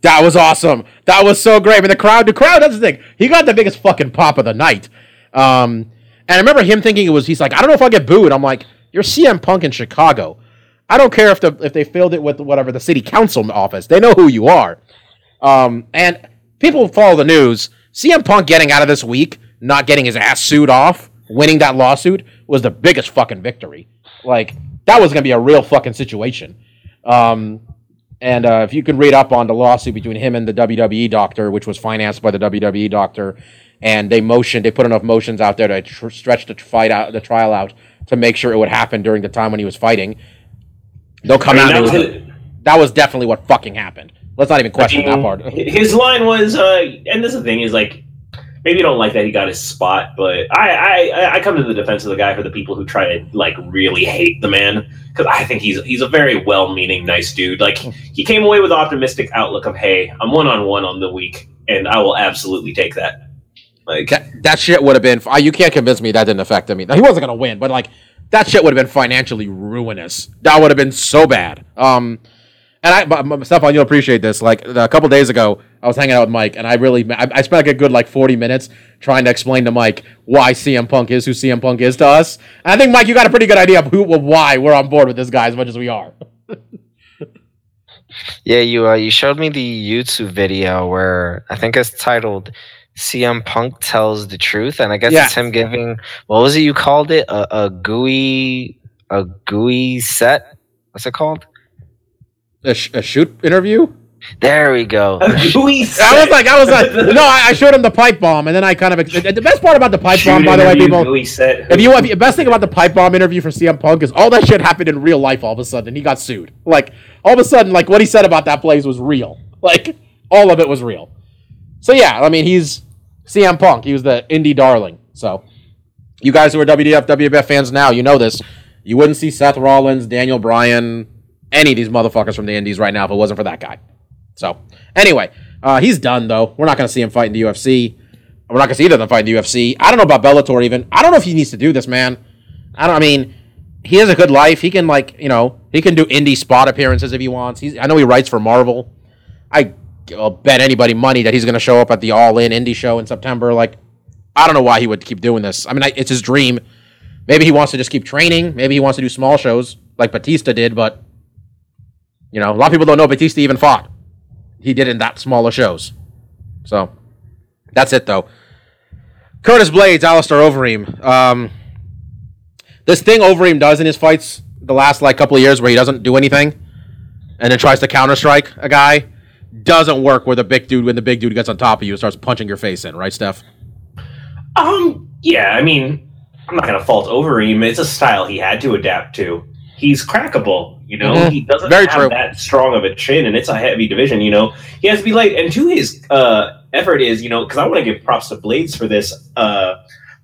that was awesome. That was so great. But the crowd, the crowd, that's the thing. He got the biggest fucking pop of the night. Um, and I remember him thinking it was. He's like, I don't know if I'll get booed. I'm like, you're CM Punk in Chicago. I don't care if the if they filled it with whatever the city council office. They know who you are. Um, and people follow the news. CM Punk getting out of this week, not getting his ass sued off, winning that lawsuit was the biggest fucking victory. Like that was gonna be a real fucking situation. Um, and uh, if you could read up on the lawsuit between him and the WWE doctor, which was financed by the WWE doctor, and they motioned, they put enough motions out there to tr- stretch the fight out, the trial out, to make sure it would happen during the time when he was fighting. They'll come I mean, out. that was it was- it. that was definitely what fucking happened. Let's not even question I mean, that part. His line was, uh, and this is the thing is like, maybe you don't like that he got his spot, but I, I, I come to the defense of the guy for the people who try to like really hate the man because I think he's he's a very well-meaning, nice dude. Like he came away with optimistic outlook of, hey, I'm one on one on the week, and I will absolutely take that. Like, That, that shit would have been. You can't convince me that didn't affect him. Now, he wasn't gonna win, but like that shit would have been financially ruinous. That would have been so bad. Um, and I, Stefan, you'll appreciate this. Like a couple days ago, I was hanging out with Mike, and I really, I, I spent like a good like forty minutes trying to explain to Mike why CM Punk is who CM Punk is to us. And I think Mike, you got a pretty good idea of who, of why we're on board with this guy as much as we are. Yeah, you uh, you showed me the YouTube video where I think it's titled "CM Punk tells the truth," and I guess Yes. it's him giving what was it you called it a, a gooey a gooey set. What's it called? A, sh- a shoot interview. There we go. I was like, I was like, no, I, I showed him the pipe bomb, and then I kind of. The best part about the pipe bomb, by the way, people. Gooey set. If you want, the best thing about the pipe bomb interview for CM Punk is all that shit happened in real life all of a sudden, and he got sued. Like all of a sudden, like what he said about that place was real. Like all of it was real. So yeah, I mean he's CM Punk. He was the indie darling. So you guys who are WWF WWF fans now, you know this. You wouldn't see Seth Rollins, Daniel Bryan, any of these motherfuckers from the Indies right now if it wasn't for that guy. So anyway, uh, he's done though. We're not going to see him fight in the UFC. We're not going to see either of them fight in the UFC. I don't know about Bellator even. I don't know if he needs to do this, man. I don't. I mean, he has a good life. He can like you know he can do indie spot appearances if he wants. He's. I know he writes for Marvel. I will bet anybody money that he's going to show up at the All In Indie show in September. Like, I don't know why he would keep doing this. I mean, I, it's his dream. Maybe he wants to just keep training. Maybe he wants to do small shows like Batista did. But you know, a lot of people don't know Batista even fought. He did in that smaller shows. So that's it though. Curtis Blaydes, Alistair Overeem. Um, this thing Overeem does in his fights the last like couple of years where he doesn't do anything and then tries to counter strike a guy doesn't work where the big dude when the big dude gets on top of you and starts punching your face in, right, Steph? Um, yeah, I mean, I'm not gonna fault Overeem. It's a style he had to adapt to. He's crackable, you know. Mhm. He doesn't Very have true. that strong of a chin, and it's a heavy division. You know, he has to be light. And to his uh, effort is, you know, because I want to give props to Blaydes for this. Uh,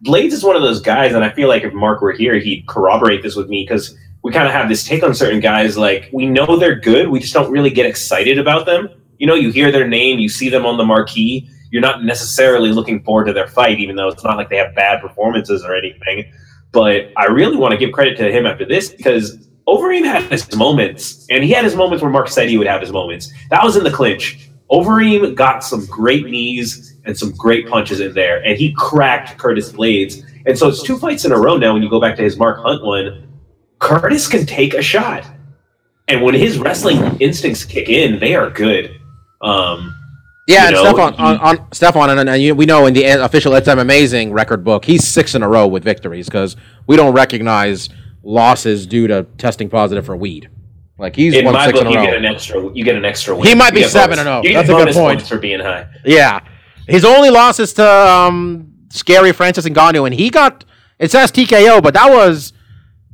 Blaydes is one of those guys, and I feel like if Mark were here, he'd corroborate this with me because we kind of have this take on certain guys like we know they're good, we just don't really get excited about them. You know, you hear their name, you see them on the marquee, you're not necessarily looking forward to their fight, even though it's not like they have bad performances or anything. But I really want to give credit to him after this because Overeem had his moments, and he had his moments where Mark said he would have his moments. That was in the clinch. Overeem got some great knees and some great punches in there, and he cracked Curtis Blaydes. And so it's two fights in a row now when you go back to his Mark Hunt one. Curtis can take a shot. And when his wrestling instincts kick in, they are good. Um, Yeah, You and know, Stefan, he- on, on Stefan, and, and you, we know in the official It's Amazing record book, he's six in a row with victories because we don't recognize losses due to testing positive for weed. Like he's in won my six book, in a you get an extra. You get an extra win. He might be You get seven bonus- and oh. You That's a good point. for being high. Yeah, his only losses to um, Scary Francis and Ngannou, and he got it says TKO, but that was,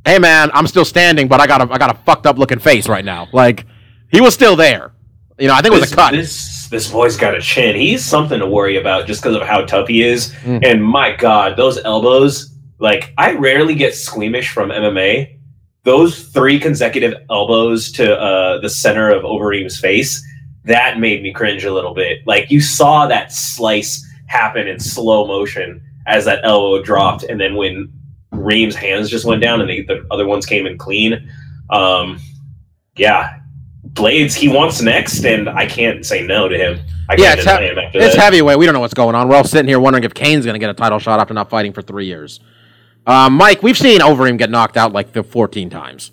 hey man, I'm still standing, but I got a I got a fucked up looking face right now. Like he was still there. You know, I think it was a cut. This this boy's got a chin. He's something to worry about just because of how tough he is. Mm. And my God, those elbows! Like I rarely get squeamish from MMA. Those three consecutive elbows to uh, the center of Overeem's face that made me cringe a little bit. Like you saw that slice happen in slow motion as that elbow dropped, and then when Reem's hands just went down and the, the other ones came in clean. Um, yeah, Blaydes, he wants next, and I can't say no to him. I Yeah, can't it's, he- him it's heavyweight. We don't know what's going on. We're all sitting here wondering if Cain's going to get a title shot after not fighting for three years. Um, Mike, we've seen Overeem get knocked out like the 14 times.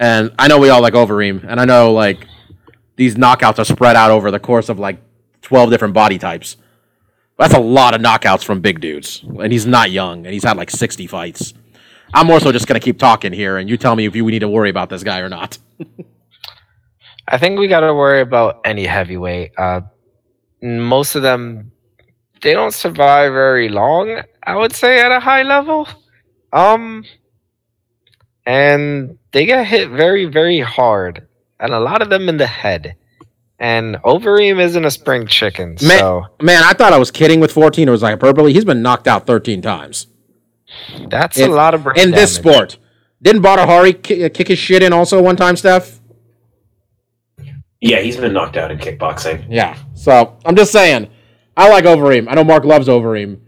And I know we all like Overeem, and I know like these knockouts are spread out over the course of like 12 different body types. That's a lot of knockouts from big dudes. And he's not young, and he's had like 60 fights. I'm more so just going to keep talking here, and you tell me if you we need to worry about this guy or not. I think we got to worry about any heavyweight. Uh, most of them, they don't survive very long. I would say at a high level, um, and they get hit very, very hard, and a lot of them in the head. And Overeem isn't a spring chicken, Man- so Man, I thought I was kidding with 14. It was like hyperbole. He's been knocked out 13 times. that's in- a lot of brain in this sport. Didn't Badr Hari ki- kick his shit in also one time, Steph? Yeah, he's been knocked out in kickboxing. Yeah. So I'm just saying, I like Overeem. I know Mark loves Overeem,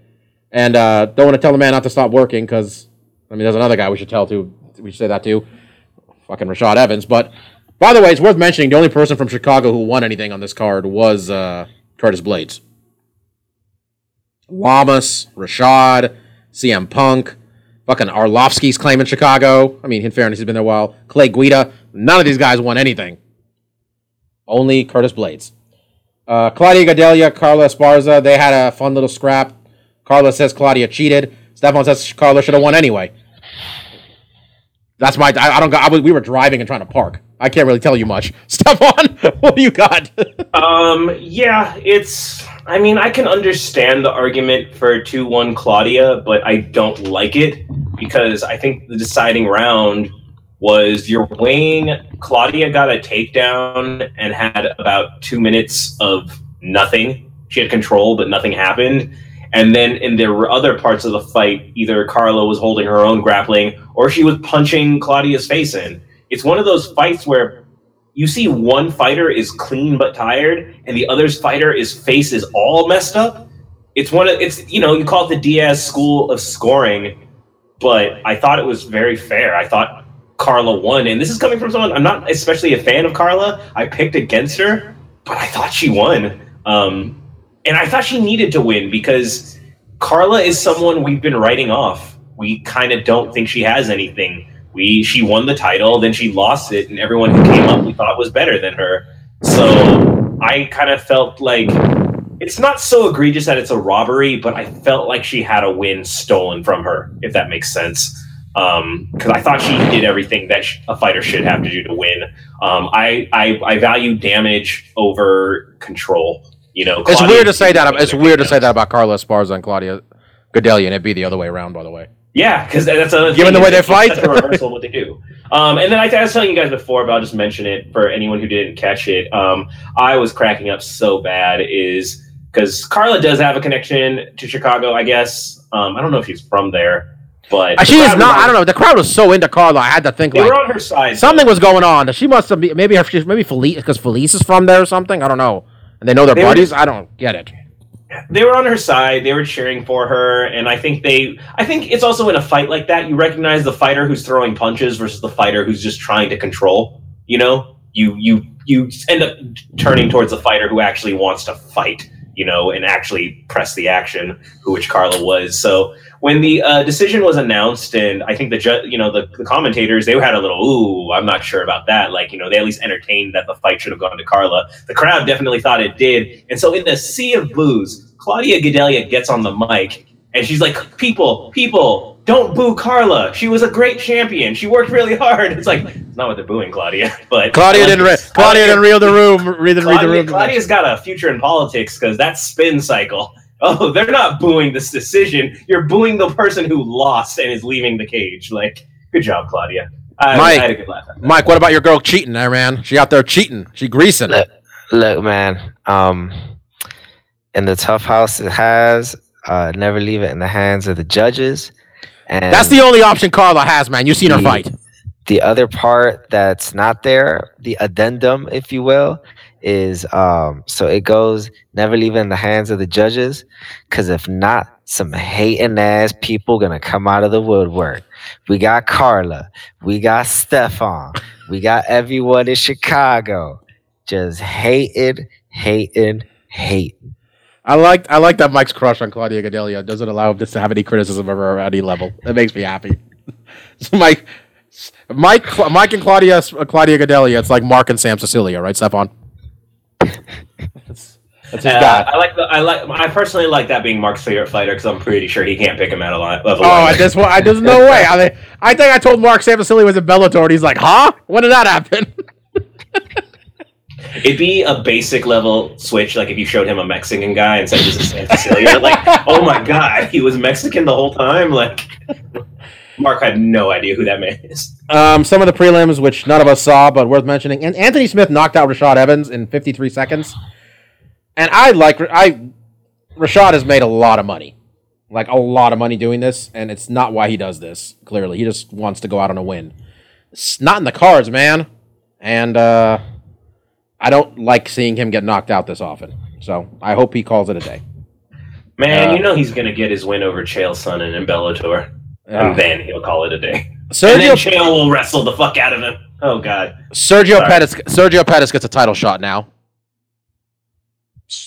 and uh, don't want to tell the man not to stop working because I mean, there's another guy we should tell to. We should say that too. Fucking Rashad Evans. But by the way, it's worth mentioning the only person from Chicago who won anything on this card was uh, Curtis Blaydes. Lamas, Rashad, CM Punk, fucking Arlovsky's claiming Chicago. I mean, in fairness, he's been there a while. Clay Guida. None of these guys won anything. Only Curtis Blaydes. Uh, Claudia Gadelha, Carla Esparza, they had a fun little scrap. Carla says Claudia cheated. Stefan says Carla should have won anyway. That's my. I, I don't. got- I was, we were driving and trying to park. I can't really tell you much. Stefan, what do you got? Um, yeah, it's. I mean, I can understand the argument for 2 1 Claudia, but I don't like it because I think the deciding round was you're weighing. Claudia got a takedown and had about two minutes of nothing. She had control, but nothing happened. And then in the other parts of the fight, either Carla was holding her own grappling or she was punching Claudia's face in. It's one of those fights where you see one fighter is clean but tired, and the other's fighter is face is all messed up. It's one of it's you know you call it the Diaz school of scoring, but I thought it was very fair. I thought Carla won, and this is coming from someone I'm not especially a fan of Carla. I picked against her, but I thought she won, um, and I thought she needed to win because Carla is someone we've been writing off. We kind of don't think she has anything. We she won the title, then she lost it, and everyone who came up we thought was better than her. So I kind of felt like it's not so egregious that it's a robbery, but I felt like she had a win stolen from her, if that makes sense. Because I thought she did everything that sh- a fighter should have to do to win. Um, I, I I value damage over control. You know, it's weird to say that. It's weird to say that about Carla Esparza and Claudia Gadelha, and it'd be the other way around, by the way. Yeah, because that's another Given the way they fight? such a reversal of what they do. Um, and then I, I was telling you guys before, but I'll just mention it for anyone who didn't catch it. Um, I was cracking up so bad is because Carla does have a connection to Chicago, I guess. Um, I don't know if she's from there, But Uh, She is not. I don't know. The crowd was so into Carla. I had to think They like were on her side. something though. was going on. She must have been maybe her, she's- maybe Felice because Felice is from there or something. I don't know. And they know their They buddies. just- I don't get it. they were on her side. They were cheering for her, and I think they. I think it's also in a fight like that, you recognize the fighter who's throwing punches versus the fighter who's just trying to control. You know, you you you end up turning towards the fighter who actually wants to fight. You know, and actually press the action, who which Carla was. So when the uh, decision was announced, and I think the ju- you know the, the commentators they had a little ooh, I'm not sure about that. Like you know they at least entertained that the fight should have gone to Carla. The crowd definitely thought it did, and so in the sea of boos, Claudia Gadelha gets on the mic and she's like, "People, people, don't boo Carla. She was a great champion. She worked really hard." It's like it's not what they're booing Claudia, but Claudia like didn't. Re- Claudia didn't it. read the room. Read the, read the room. Claudia's got a future in politics because that spin cycle. Oh, they're not booing this decision. You're booing the person who lost and is leaving the cage. Like, good job, Claudia. I, Mike. I had a good laugh. At that. Mike, what about your girl cheating there, man? She out there cheating. She greasing. Look, look, man. Um, in the tough house, it has uh, never leave it in the hands of the judges. And That's the only option Carla has, man. You've seen her the- fight. the other part that's not there, the addendum, if you will, is um so it goes never leave it in the hands of the judges, because if not, some hating ass people gonna come out of the woodwork. We got Carla, we got Stefan, we got everyone in Chicago, just hating, hating, hating. I like I like that Mike's crush on Claudia Gadelha doesn't allow him to have any criticism of her at any level. It makes me happy. so Mike, Mike, Cla- Mike and Claudia Claudia Gadelha. It's like Mark and Sam Sicilia, right, Stefan? That's, that's Uh. I like the. I like. I personally like that being Mark's favorite fighter because I'm pretty sure he can't pick him out of line. Of Oh, lineup. at this point, I, there's no way. I mean, I think I told Mark Sam Sicilia was in Bellator, and he's like, "Huh? When did that happen?" It'd be a basic level switch, like if you showed him a Mexican guy and said this is San Sicilia. like, oh my god, he was Mexican the whole time. Like, Mark had no idea who that man is. Um, some of the prelims, which none of us saw, but worth mentioning. And Anthony Smith knocked out Rashad Evans in 53 seconds. And I like I Rashad has made a lot of money, like a lot of money doing this, and it's not why he does this. Clearly, he just wants to go out on a win. It's not in the cards, man. And uh, I don't like seeing him get knocked out this often. So I hope he calls it a day. Man, Uh, you know he's gonna get his win over Chael Sonnen in Bellator, and then he'll call it a day. And Sergio then Chael will wrestle the fuck out of him. Oh god. Sergio Sorry. Pettis Sergio Pettis gets a title shot now.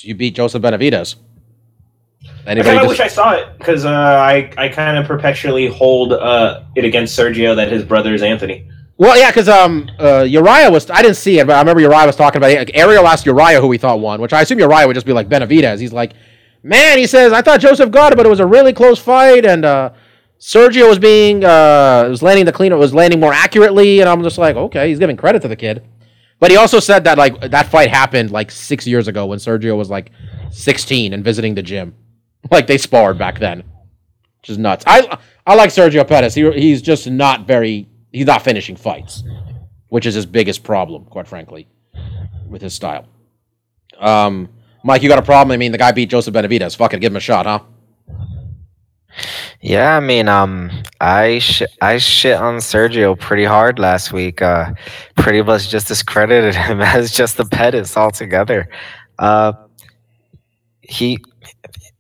You beat Joseph Benavidez. I Anybody just, wish I saw it because uh, I I kind of perpetually hold uh, it against Sergio that his brother is Anthony. Well, yeah, because um, uh, Uriah was. I didn't see it, but I remember Uriah was talking about it. Like, Ariel asked Uriah who he thought won, which I assume Uriah would just be like Benavidez. He's like, man, he says I thought Joseph got it, but it was a really close fight, and uh, Sergio was being uh, was landing the cleaner was landing more accurately, and I'm just like, okay, he's giving credit to the kid. But he also said that like that fight happened like six years ago when Sergio was like 16 and visiting the gym. Like they sparred back then, which is nuts. I I like Sergio Pettis. He, he's just not very. He's not finishing fights, which is his biggest problem, quite frankly, with his style. Um, Mike, you got a problem? I mean, the guy beat Joseph Benavidez. Fucking give him a shot, huh? Yeah, I mean, um, I sh- I shit on Sergio pretty hard last week. Uh, pretty much just discredited him as just the Pettis altogether. Uh, he,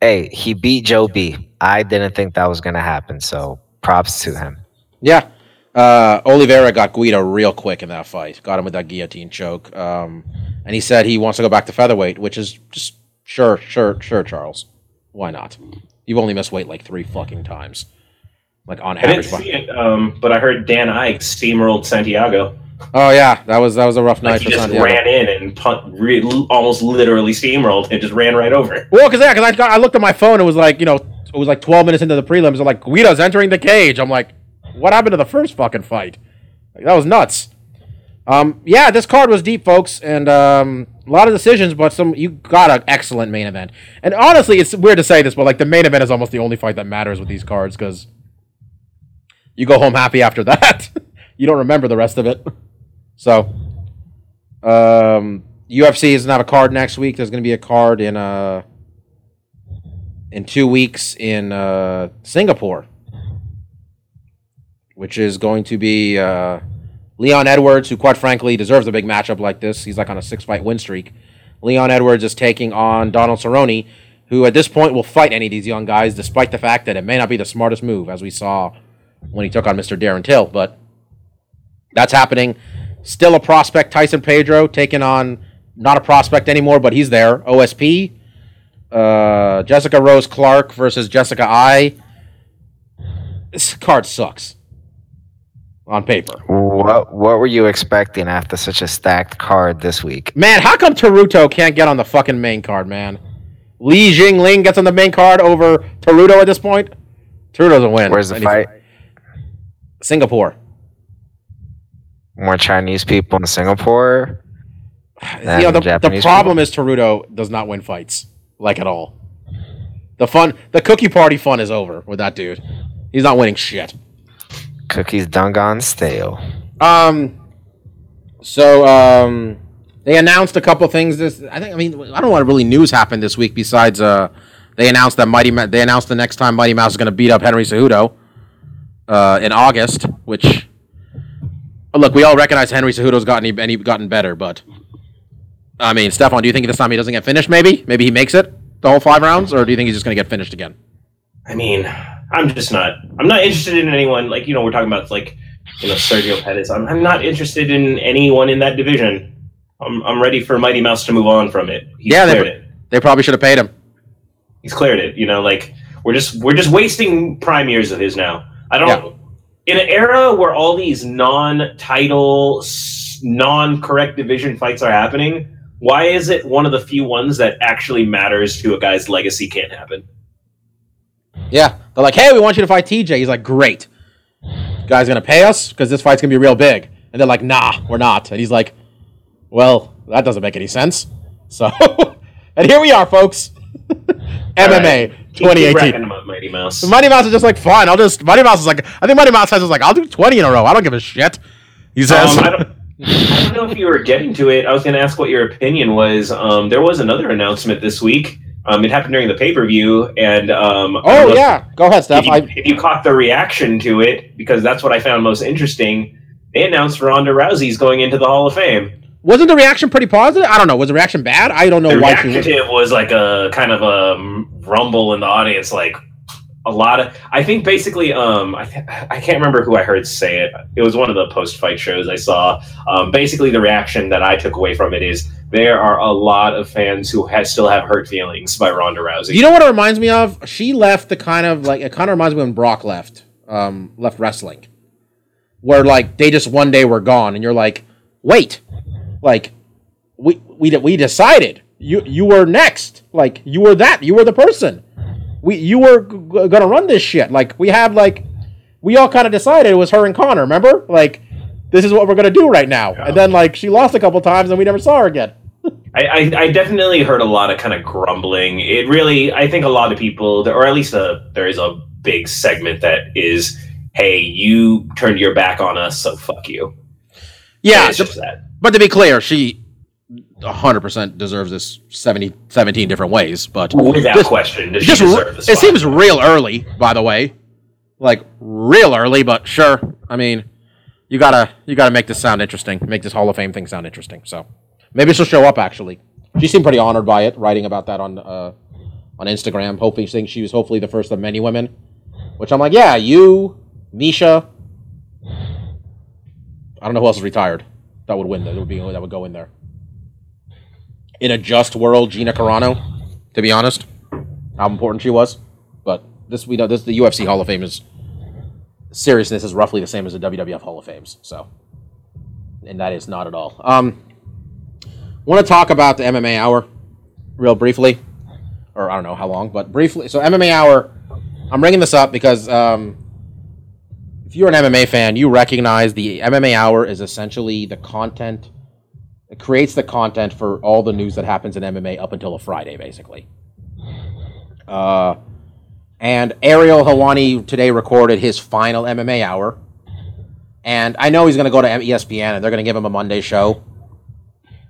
hey, he beat Joe B. I didn't think that was gonna happen, so props to him. Yeah. Uh, Oliveira got Guida real quick in that fight. Got him with that guillotine choke. Um, and he said he wants to go back to featherweight, which is just sure, sure, sure, Charles. Why not? You've only missed weight like three fucking times. Like on I didn't average. see it, um, but I heard Dan Ige steamrolled Santiago. Oh yeah, that was that was a rough Like night he for just Santiago. ran in and punt, re- almost literally steamrolled and just ran right over. Well, because yeah, because I, got- I looked at my phone. It was like you know, it was like twelve minutes into the prelims. They're like Guida's entering the cage. I'm like, what happened to the first fucking fight? Like, that was nuts. Um, yeah, this card was deep, folks, and um, a lot of decisions, but some you got an excellent main event. And honestly, it's weird to say this, but like the main event is almost the only fight that matters with these cards because you go home happy after that. you don't remember the rest of it. So, um, UFC is gonna a card next week. There's gonna be a card in uh in two weeks in uh Singapore. Which is going to be uh, Leon Edwards, who quite frankly deserves a big matchup like this. He's like on a six fight win streak. Leon Edwards is taking on Donald Cerrone, who at this point will fight any of these young guys, despite the fact that it may not be the smartest move, as we saw when he took on Mr. Darren Till. But that's happening. Still a prospect, Tyson Pedro, taking on not a prospect anymore, but he's there. OSP. Uh, Jessica Rose Clark versus Jessica Eye. This card sucks on paper. What what were you expecting after such a stacked card this week? Man, how come Teruto can't get on the fucking main card, man? Li Jingliang gets on the main card over Teruto at this point. Teruto doesn't win. Where's the fight? Singapore. More Chinese people in Singapore. you know, the, the problem is Teruto does not win fights like at all. The fun, the cookie party fun is over with that dude. He's not winning shit. Cookies done gone stale. Um, so um, they announced a couple things. This I think. I mean, I don't know what really news happened this week besides uh, they announced that Mighty. Ma- they announced the next time Mighty Mouse is going to beat up Henry Cejudo uh, in August. Which look, we all recognize Henry Cejudo's gotten any gotten better, but I mean, Stefan, do you think this time he doesn't get finished? Maybe, maybe he makes it the whole five rounds, or do you think he's just going to get finished again? I mean, I'm just not. I'm not interested in anyone like you know we're talking about like you know Sergio Pettis. I'm, I'm not interested in anyone in that division. I'm I'm ready for Mighty Mouse to move on from it. He's Yeah, they- it. They probably should have paid him. He's cleared it. You know, like we're just we're just wasting prime years of his now. I don't. In an era where all these non-title, non-correct division fights are happening, why is it one of the few ones that actually matters to a guy's legacy can't happen? Yeah, they're like, "Hey, we want you to fight TJ." He's like, "Great, you guys gonna pay us because this fight's gonna be real big." And they're like, "Nah, we're not." And he's like, "Well, that doesn't make any sense." So, and here we are, folks. MMA keep 2018. racking 'em up, Mighty Mouse. Mighty Mouse is just like, "Fine, I'll just." Mighty Mouse is like, I think Mighty Mouse says is like, "I'll do 20 in a row. I don't give a shit." He says, Um, I, don't, I don't know if you were getting to it. I was going to ask what your opinion was. Um, there was another announcement this week. Um, it happened during the pay per view, and um, "Oh if- yeah, go ahead, If Steph." you, I, if you caught the reaction to it, because that's what I found most interesting, they announced Ronda Rousey's going into the Hall of Fame. wasn't the reaction pretty positive? I don't know. Was the reaction bad? I don't know The why reaction was like a kind of a rumble in the audience, like a lot of. I think basically, um, I th- I can't remember who I heard say it. It was one of the post fight shows I saw. Um, basically, the reaction that I took away from it is there are a lot of fans who ha- still have hurt feelings by Ronda Rousey. You know what it reminds me of? She left the kind of like it kind of reminds me when Brock left, um, left wrestling, where like they just one day were gone, and you're like, wait, like we we we decided you you were next, like you were that, you were the person, we you were g- g- gonna run this shit, like we had like we all kind of decided it was her and Conor, remember? Like this is what we're gonna do right now, and then like she lost a couple times, and we never saw her again. I, I, I definitely heard a lot of kind of grumbling. It really, I think a lot of people, or at least a, there is a big segment that is, hey, you turned your back on us, so fuck you. Yeah, it's just that. But to be clear, she 100% deserves this 70, 17 different ways. But Without just, question, does just she re- deserve this? it seems real early, by the way. Like real early, but sure. I mean, you gotta you gotta make this sound interesting. Make this Hall of Fame thing sound interesting. So maybe she'll show up. Actually, she seemed pretty honored by it, writing about that on uh, on Instagram. Hopefully, saying she was hopefully the first of many women. Which I'm like, yeah, you, Miesha. I don't know who else is retired. That would win. That would be that would go in there. In a just world, Gina Carano. To be honest, how important she was, but this we know this the UFC Hall of Fame is seriousness is roughly the same as the WWF Hall of Fames. So, and that is not at all. Um, want to talk about the MMA Hour real briefly, or I don't know how long, but briefly. So MMA Hour, I'm bringing this up because um, if you're an MMA fan, you recognize the MMA Hour is essentially the content. It creates the content for all the news that happens in MMA up until a Friday, basically. Uh, and Ariel Helwani today recorded his final MMA hour. And I know he's going to go to ESPN and they're going to give him a Monday show.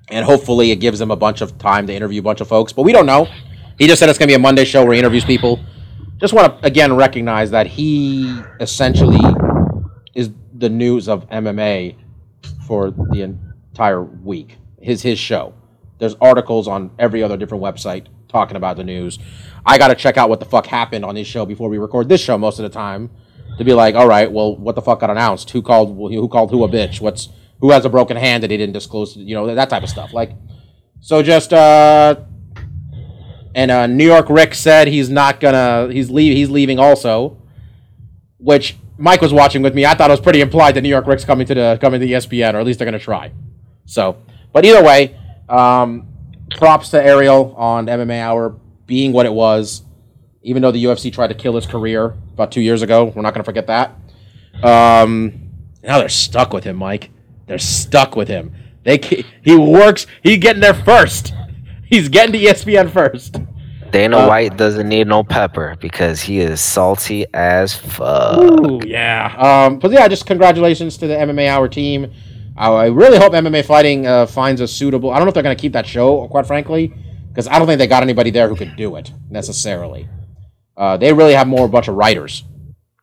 And hopefully it gives him a bunch of time to interview a bunch of folks. But we don't know. He just said it's going to be a Monday show where he interviews people. Just want to, again, recognize that he essentially is the news of MMA for the entire week. His his show. There's articles on every other different website talking about the news. I got to check out what the fuck happened on his show before we record this show most of the time to be like, all right, well, what the fuck got announced? Who called who called who a bitch? What's who has a broken hand that he didn't disclose? You know that type of stuff. Like, so just uh, and uh, New York Rick said he's not gonna he's leave he's leaving also, which Mike was watching with me. I thought it was pretty implied that New York Rick's coming to the coming to ESPN, or at least they're gonna try. So, but either way, um, props to Ariel on MMA Hour being what it was. Even though the UFC tried to kill his career about two years ago, we're not gonna forget that. Um, now they're stuck with him, Mike. They're stuck with him. They he works. He's getting there first. He's getting to ESPN first. Dana Uh, White doesn't need no pepper because he is salty as fuck. Ooh, yeah. Um, but yeah, just congratulations to the MMA Hour team. I, really hope MMA Fighting uh, finds a suitable. I don't know if they're going to keep that show, quite frankly, because I don't think they got anybody there who could do it necessarily. Uh, they really have more a bunch of writers,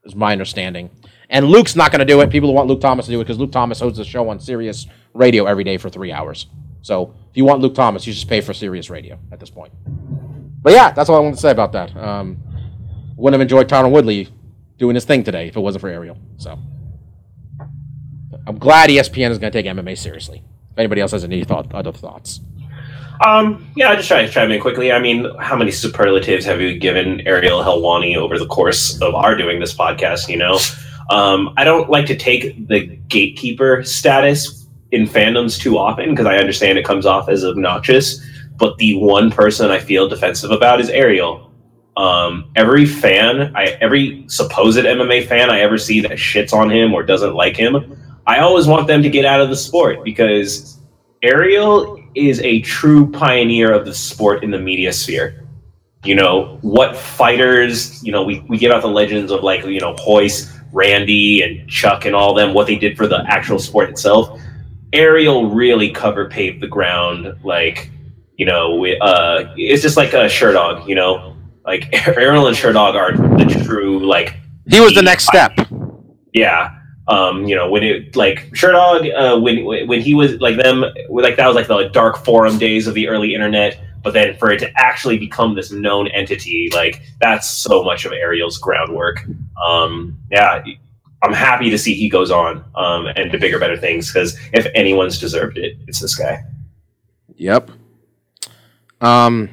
is my understanding. And Luke's not going to do it. People want Luke Thomas to do it because Luke Thomas hosts a show on Sirius Radio every day for three hours. So if you want Luke Thomas, you just pay for Sirius Radio at this point. But yeah, that's all I wanted to say about that. Um, wouldn't have enjoyed Tyron Woodley doing his thing today if it wasn't for Ariel. So I'm glad ESPN is going to take MMA seriously. If anybody else has any thought, other thoughts, Um, yeah, I just try to chime in quickly. I mean, how many superlatives have you given Ariel Helwani over the course of our doing this podcast? You know, um, I don't like to take the gatekeeper status in fandoms too often because I understand it comes off as obnoxious. But the one person I feel defensive about is Ariel. Um, every fan, I every supposed MMA fan I ever see that shits on him or doesn't like him, I always want them to get out of the sport because Ariel is a true pioneer of the sport in the media sphere. You know, what fighters, you know, we, we give out the legends of like, you know, Hoist, Randy, and Chuck and all them, what they did for the actual sport itself. Ariel really cover paved the ground. Like, you know, we, uh, it's just like a Sherdog, you know, like Ariel and Sherdog are the true, like, he was the next step. yeah. Um, you know, when it like Sherdog, uh, when when he was like them, like that was like the dark forum days of the early internet. But then for it to actually become this known entity, like that's so much of Ariel's groundwork. Um, yeah, I'm happy to see he goes on um, and to bigger, better things. Because if anyone's deserved it, it's this guy. Yep. Um.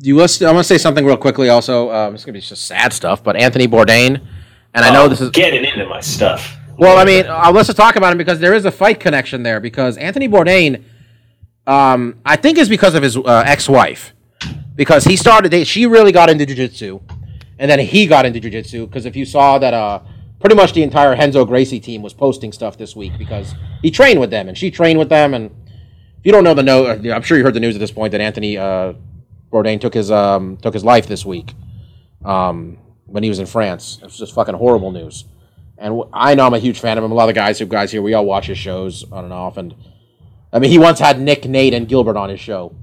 You listen, I'm gonna say something real quickly. Also, um, it's gonna be just sad stuff. But Anthony Bourdain, and I know Oh, this is getting into my stuff. Well, I mean, uh, let's just talk about him because there is a fight connection there. Because Anthony Bourdain, um, I think is because of his uh, ex-wife, because he started. She really got into jiu-jitsu, and then he got into jiu-jitsu. Because if you saw that, uh, pretty much the entire Renzo Gracie team was posting stuff this week because he trained with them and she trained with them. And if you don't know the no, I'm sure you heard the news at this point that Anthony uh, Bourdain took his um, took his life this week um, when he was in France. It was just fucking horrible news. And I know I'm a huge fan of him. A lot of the guys who guys here, we all watch his shows on and off. And I mean, he once had Nick, Nate, and Gilbert on his show.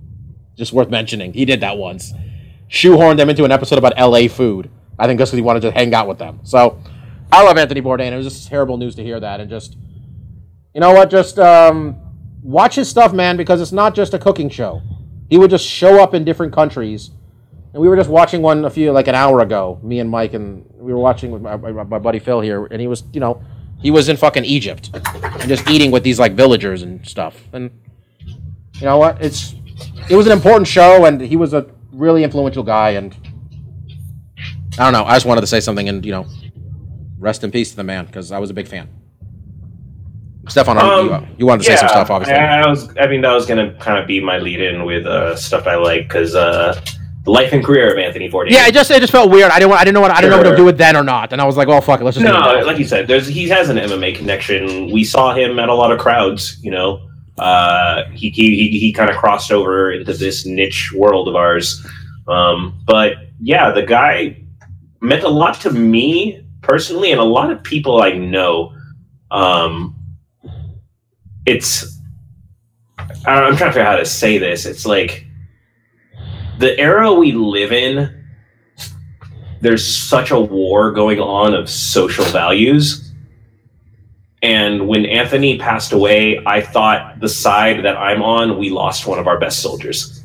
Just worth mentioning. He did that once. Shoehorned them into an episode about LA food. I think just because he wanted to hang out with them. So I love Anthony Bourdain. It was just terrible news to hear that. And just, you know what? Just um, watch his stuff, man, because it's not just a cooking show. He would just show up in different countries. And we were just watching one a few, like an hour ago, me and Mike, and we were watching with my, my, my buddy Phil here, and he was, you know, he was in fucking Egypt and just eating with these like villagers and stuff. And you know what? It's it was an important show, and he was a really influential guy. And I don't know. I just wanted to say something, and you know, rest in peace to the man because I was a big fan. Stefan, Um, you, you wanted to say some stuff, obviously. I, I was. I mean, that was gonna kind of be my lead-in with uh, stuff I like because uh, the life and career of Anthony Bourdain. Yeah, it just it just felt weird. I didn't want, I didn't know what I didn't know what to do with then or not, and I was like, well, fuck it, let's just do no, like you said, there's he has an MMA connection. We saw him at a lot of crowds. You know, uh, he he he, he kind of crossed over into this niche world of ours. Um, but yeah, the guy meant a lot to me personally, and a lot of people I know. Um, it's I don't- I'm trying to figure out how to say this. It's like the era we live in there's such a war going on of social values. And when Anthony passed away, I thought the side that I'm on, we lost one of our best soldiers.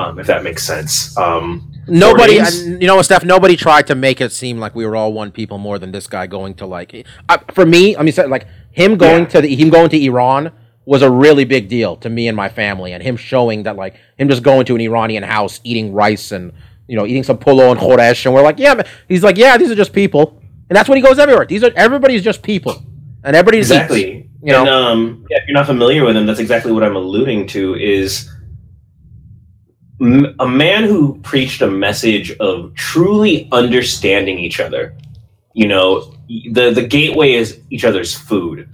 Um, if that makes sense. Um, Nobody, Bourdain's- uh, you know what, Steph? Nobody tried to make it seem like we were all one people more than this guy going to like. I, for me, I mean, like him going Yeah. to the, him going to Iran was a really big deal to me and my family, and him showing that like him just going to an Iranian house, eating rice and you know eating some polo and khoresh, and we're like, yeah, man. he's like, yeah, these are just people, and that's when he goes everywhere. These are everybody's just people, and everybody's exactly. you know. and um, yeah, if you're not familiar with him, that's exactly what I'm alluding to. Is a man who preached a message of truly understanding each other. You know, the the gateway is each other's food.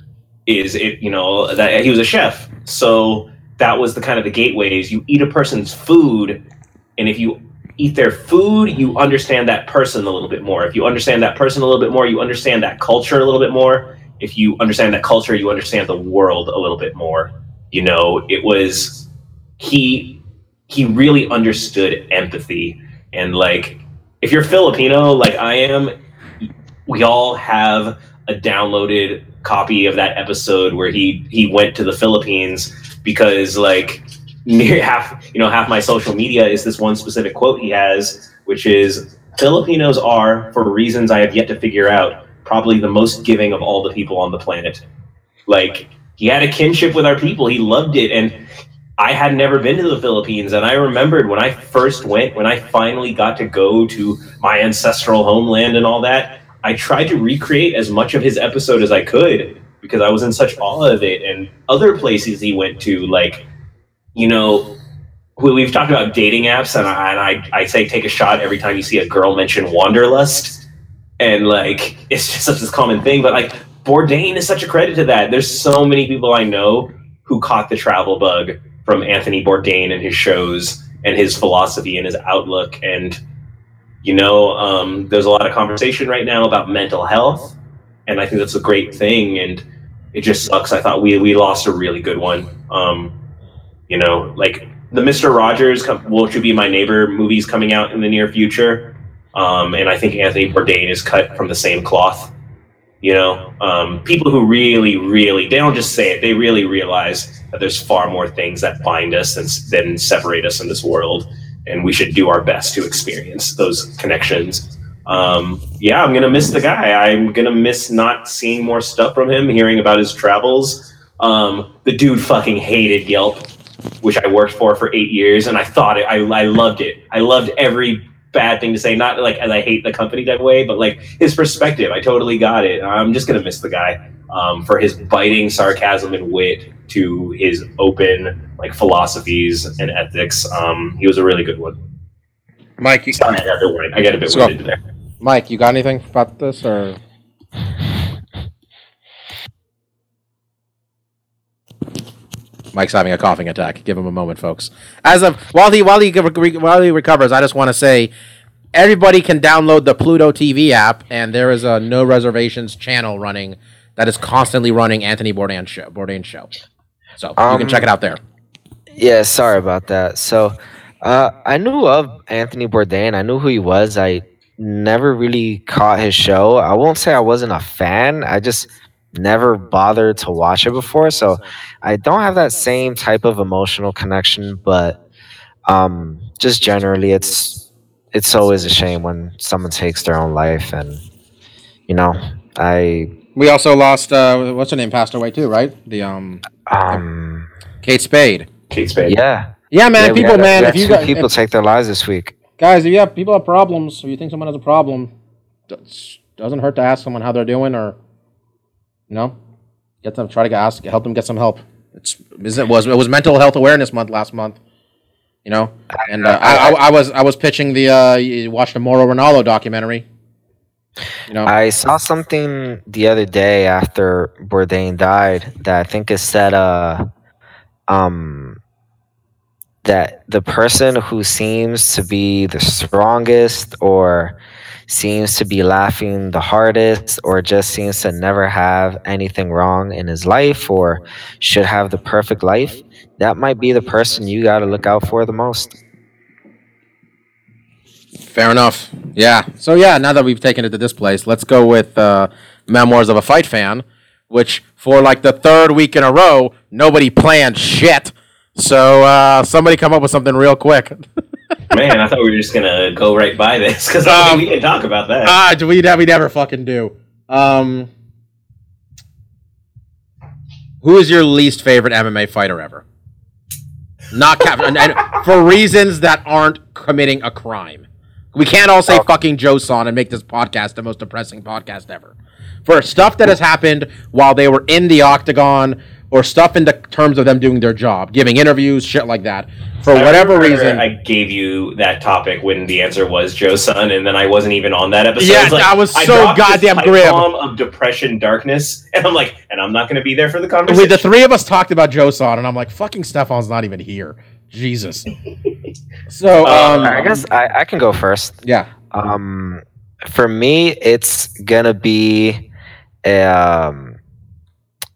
Is it you know that he was a chef, so that was the kind of the gateways. You eat a person's food, and if you eat their food, you understand that person a little bit more. If you understand that person a little bit more, you understand that culture a little bit more. If you understand that culture, you understand the world a little bit more. You know, it was he he really understood empathy and like if you're Filipino like I am, we all have a downloaded copy of that episode where he he went to the Philippines because like near half you know half my social media is this one specific quote he has which is Filipinos are for reasons I have yet to figure out probably the most giving of all the people on the planet. Like he had a kinship with our people. He loved it. And I had never been to the Philippines, and I remembered when I first went, when I finally got to go to my ancestral homeland and all that. I tried to recreate as much of his episode as I could because I was in such awe of it. And other places he went to, like, you know, we, we've talked about dating apps, and I, and I, I say take a shot every time you see a girl mention Wanderlust, and like it's just such this common thing. But like Bourdain is such a credit to that. There's so many people I know who caught the travel bug from Anthony Bourdain and his shows and his philosophy and his outlook. And, you know, um, there's a lot of conversation right now about mental health. And I think that's a great thing. And it just sucks. I thought we, we lost a really good one. Um, you know, like the Mr. Rogers, Won't You Be My Neighbor movies coming out in the near future. Um, and I think Anthony Bourdain is cut from the same cloth. You know, um, people who really, really, they don't just say it, they really realize that there's far more things that bind us than, than separate us in this world. And we should do our best to experience those connections. Um, yeah, I'm to miss the guy. I'm to miss not seeing more stuff from him, hearing about his travels. Um, the dude fucking hated Yelp, which I worked for for eight years, and I thought it, I, I loved it. I loved every bad thing to say. Not like as I hate the company that way, but like his perspective. I totally got it. I'm just gonna miss the guy um, for his biting sarcasm and wit to his open like philosophies and ethics. Um, he was a really good one. Mike, you, Sorry, I got a bit. I got a bit So- there. Mike, you got anything about this or? Mike's having a coughing attack. Give him a moment, folks. As of while he while he while he recovers, I just want to say everybody can download the Pluto TV app, and there is a no reservations channel running that is constantly running Anthony Bourdain show. Bourdain show. So you can Um, check it out there. Yeah, sorry about that. So, uh, I knew of Anthony Bourdain. I knew who he was. I never really caught his show. I won't say I wasn't a fan. I just never bothered to watch it before. So, I don't have that same type of emotional connection. But um, just generally, it's it's always a shame when someone takes their own life, and you know, I We also lost uh, what's her name passed away too, right? The um um Kate Spade. Kate Spade. yeah. Yeah, man. Yeah, people, had- man. If you got people take their lives this week. guys, if you have people have problems, or you think someone has a problem, doesn't hurt to ask someone how they're doing, or you know, get them try to get ask help them get some help. It's it was it was Mental Health Awareness Month last month, you know, and uh, I, I, I was I was pitching the uh, you watched the Moro Ronaldo documentary, you know. I saw something the other day after Bourdain died that I think it said uh um that the person who seems to be the strongest or seems to be laughing the hardest or just seems to never have anything wrong in his life or should have the perfect life that might be the person you got to look out for the most Fair enough. Yeah. So yeah, now that we've taken it to this place, let's go with uh, Memoirs of a Fight Fan, which for like the third week in a row, nobody planned shit. So uh, somebody come up with something real quick. Man, I thought we were just gonna go right by this because Um, we can talk about that. Ah, do we, we never fucking do. Um, who is your least favorite MMA fighter ever? Not Cap, and, and for reasons that aren't committing a crime. We can't all say uh, fucking Joe Son and make this podcast the most depressing podcast ever. For stuff that has happened while they were in the octagon, or stuff in the terms of them doing their job, giving interviews, shit like that. For I whatever reason, I gave you that topic when the answer was Joe Son, and then I wasn't even on that episode. Yeah, It's like, that was I so this goddamn grim. bomb of depression, darkness, and I'm like, and I'm not going to be there for the conversation. the three of us talked about Joe Son, and I'm like, fucking Stefan's not even here. Jesus. So, Uh, um, I guess I, I can go first. yeah. Um, for me, it's gonna be um,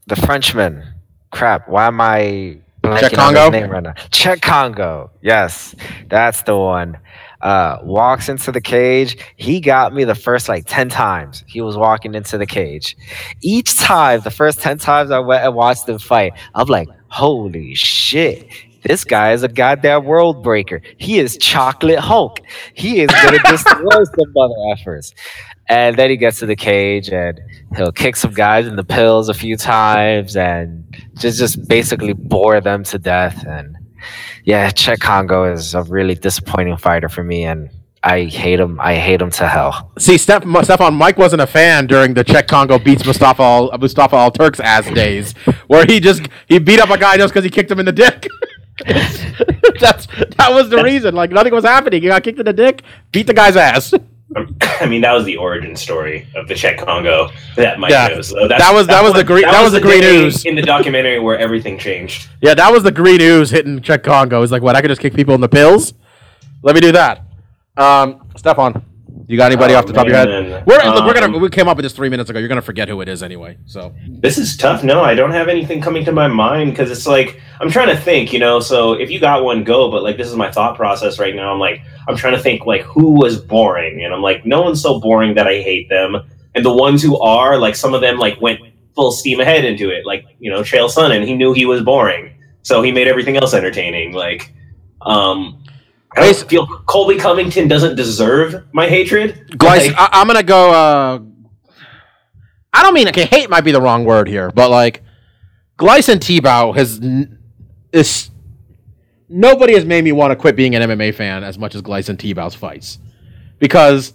the Frenchman. Crap, why am I blanking Cheick on his Kongo? name right now? Cheick Kongo. Yes, that's the one. Uh, walks into the cage. He got me the first like ten times. He was walking into the cage. Each time, the first ten times I went and watched him fight, I'm like, holy shit. This guy is a goddamn world breaker. He is chocolate Hulk. He is gonna destroy some mother effers. And then he gets to the cage and he'll kick some guys in the pills a few times and just just basically bore them to death. And yeah, Cheick Kongo is a really disappointing fighter for me, and I hate him. I hate him to hell. See, Steph, Stefan, Mike wasn't a fan during the Cheick Kongo beats Mostapha Al, Mostapha Al Turk's ass days, where he just he beat up a guy just because he kicked him in the dick. That's that was the reason. Like nothing was happening. He got kicked in the dick, beat the guy's ass. I mean, that was the origin story of the Cheick Kongo that Mike Yeah. knows. So That was- that was the green- that was the green day ooze. in the documentary where everything changed. Yeah, that was the green ooze hitting Cheick Kongo. He's like, what? I could just kick people in the pills. Let me do that. Um, Stefan, you got anybody Oh, off the top of your head? We're look, we're gonna Um, we came up with this three minutes ago. You're gonna forget who it is anyway. So This is tough. No, I don't have anything coming to my mind because it's like I'm trying to think, you know. So if you got one, go. But like this is my thought process right now. I'm like I'm trying to think like who was boring, and I'm like no one's so boring that I hate them, and the ones who are like some of them like went full steam ahead into it, like you know Trail Chael Sonnen. He knew he was boring, so he made everything else entertaining. Like, um. I feel Colby Covington doesn't deserve my hatred. Gleis, Like, I, I'm gonna go. Uh, I don't mean okay. Hate might be the wrong word here, but like Gleison Tibau has is nobody has made me want to quit being an MMA fan as much as Gleison Tibau's fights because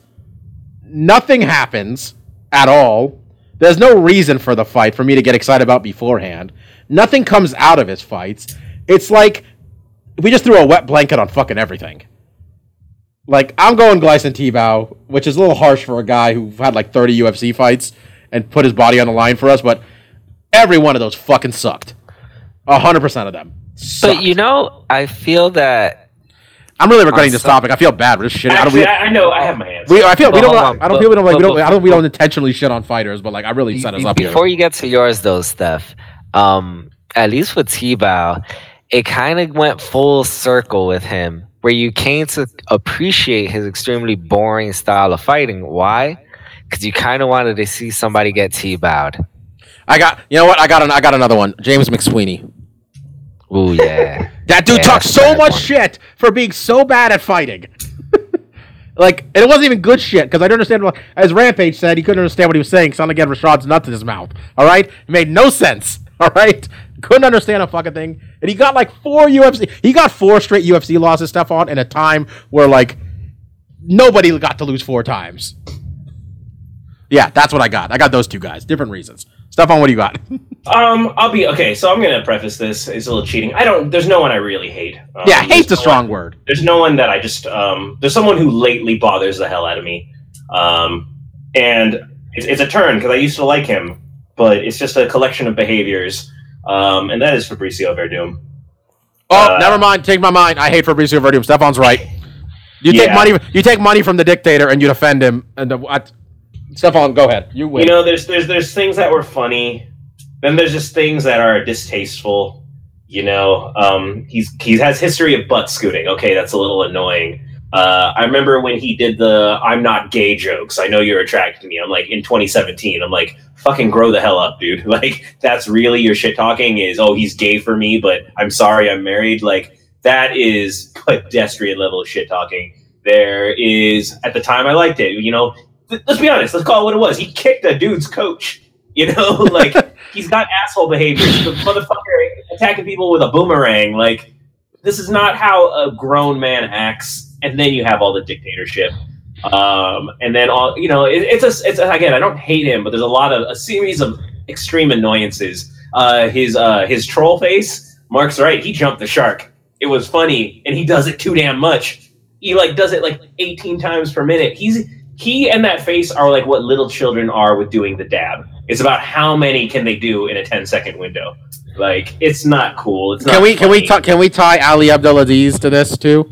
nothing happens at all. There's no reason for the fight for me to get excited about beforehand. Nothing comes out of his fights. It's like we just threw a wet blanket on fucking everything. Like I'm going Gleison Tibau, which is a little harsh for a guy who had like 30 UFC fights and put his body on the line for us, but every one of those fucking sucked. hundred percent of them. Sucked. But you know, I feel that I'm really regretting this topic. I feel bad. We're just shitting. I don't, we, I, I know I have my hands. we, I feel we don't. on, I don't but- feel we don't like. We don't. but- I don't. We don't intentionally shit on fighters, but like I really set us up Before here. you get to yours, though, Steph, um, at least with T-Bow, it kind of went full circle with him, where you came to appreciate his extremely boring style of fighting. Why? Because you kind of wanted to see somebody get T-bowed. I got. You know what? I got. An, I got another one. James McSweeney. Ooh yeah. That dude Yeah, talks so much one. shit for being so bad at fighting. like, and it wasn't even good shit because I don't understand what, as Rampage said, he couldn't understand what he was saying. Sounded like he had Rashad's nuts in his mouth. All right, it made no sense. All right, couldn't understand a fucking thing. And he got like four UFC. He got four straight UFC losses, stuff on in a time where like nobody got to lose four times. Yeah, that's what I got. I got those two guys, different reasons. Stefan, what do you got? Um, I'll be okay. So I'm gonna preface this. It's a little cheating. I don't. There's no one I really hate. Um, yeah, hate's a strong one- word. There's no one that I just. Um, there's someone who lately bothers the hell out of me. Um, and it's, it's a turn because I used to like him, but it's just a collection of behaviors. Um, and that is Fabricio Werdum. Oh, Uh, never mind. Take my mind. I hate Fabricio Werdum. Stefan's right. You take money. You take money from the dictator and you defend him. And the, what? Stefan, go ahead. You win. You know, there's there's there's things that were funny. Then there's just things that are distasteful. You know, um, he's he has history of butt scooting. Okay, that's a little annoying. Uh, I remember when he did the "I'm not gay" jokes. I know you're attracted to me. I'm like in 2017. I'm like, fucking grow the hell up, dude. Like that's really your shit talking is oh he's gay for me, but I'm sorry I'm married. Like that is pedestrian level shit talking. There is at the time I liked it. You know, th- let's be honest. Let's call it what it was. He kicked a dude's coach. You know, like he's got asshole behavior. The motherfucker attacking people with a boomerang. Like this is not how a grown man acts. And then you have all the dictatorship. Um, and then all you know, it, it's a, it's a, again. I don't hate him, but there's a lot of a series of extreme annoyances. Uh, his uh, his troll face. Mark's right. He jumped the shark. It was funny, and he does it too damn much. He like does it like 18 times per minute. He's he and that face are like what little children are with doing the dab. It's about how many can they do in a 10 second window. Like it's not cool. It's Can not we can we funny. ta- can we tie Ali Abdelaziz to this too?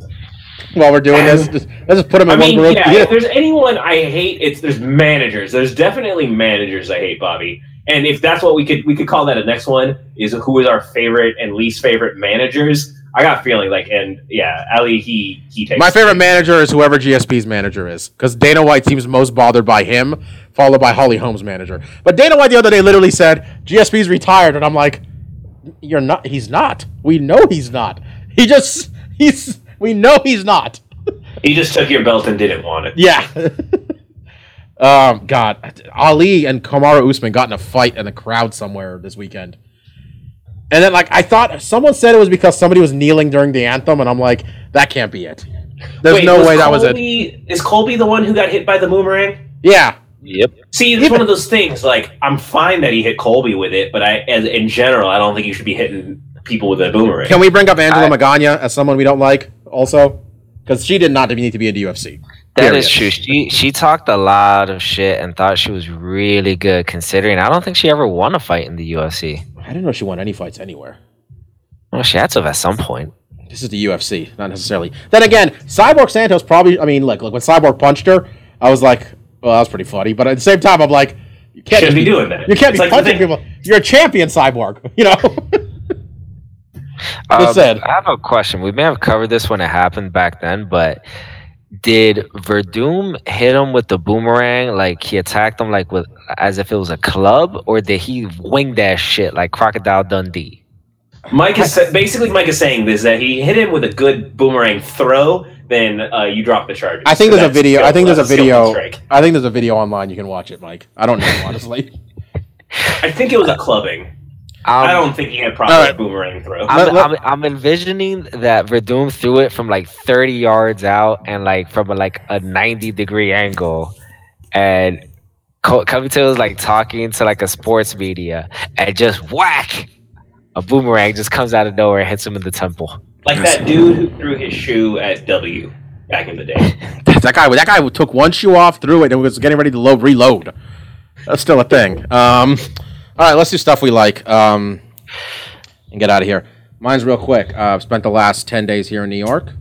While we're doing this, just, let's just put him I in mean, one group. yeah, if there's anyone I hate, it's there's managers. There's definitely managers I hate, Bobby. And if that's what we could we could call that a next one is who is our favorite and least favorite managers. I got a feeling like and yeah, Ali he he takes My favorite manager is whoever GSP's manager is, because Dana White seems most bothered by him, followed by Holly Holm's manager. But Dana White the other day literally said GSP's retired, and I'm like, you're not. He's not. We know he's not. He just he's. We know he's not. He just took your belt and didn't want it. Yeah. um. God, Ali and Kamaru Usman got in a fight in the crowd somewhere this weekend. And then, like, I thought someone said it was because somebody was kneeling during the anthem, and I'm like, that can't be it. There's Wait, no way that was it. Is Colby, the one who got hit by the boomerang? Yeah, Yep. See, it's Even- one of those things. Like, I'm fine that he hit Colby with it, but I, as in general, I don't think you should be hitting people with a boomerang. Can we bring up Angela I- Magana as someone we don't like also? Because she did not need to be in the UFC. That Period. is true. She she talked a lot of shit and thought she was really good considering I don't think she ever won a fight in the UFC. I didn't know she won any fights anywhere. Well, she had to have at some point. This is the UFC, not necessarily. Then again, Cyborg Santos probably. I mean, look, look when Cyborg punched her, I was like, well, that was pretty funny. But at the same time, I'm like, you can't Shouldn't be doing that. You can't It's be like punching people. You're a champion, Cyborg. You know. Just Um, said. I have a question. We may have covered this when it happened back then, but did Werdum hit him with the boomerang like he attacked him like with as if it was a club, or did he wing that shit like Crocodile Dundee? Mike is basically Mike is saying this that he hit him with a good boomerang throw, then uh, you drop the charges. I think there's a That's video. I think there's a video. I think there's a video online. You can watch it, Mike. I don't know honestly. I think it was a clubbing. Um, I don't think he had proper All right. boomerang throw. I'm, Let- let- I'm, I'm envisioning that Werdum threw it from like 30 yards out and like from a, like a 90 degree angle, and Co- Covington was like talking to like a sports media, and just whack, a boomerang just comes out of nowhere and hits him in the temple. like that dude who threw his shoe at W back in the day. that guy. That guy took one shoe off, threw it, and was getting ready to load, reload. That's still a thing. Um, all right, let's do stuff we like. Um, and get out of here. Mine's real quick. Uh, I've spent the last ten days here in New York.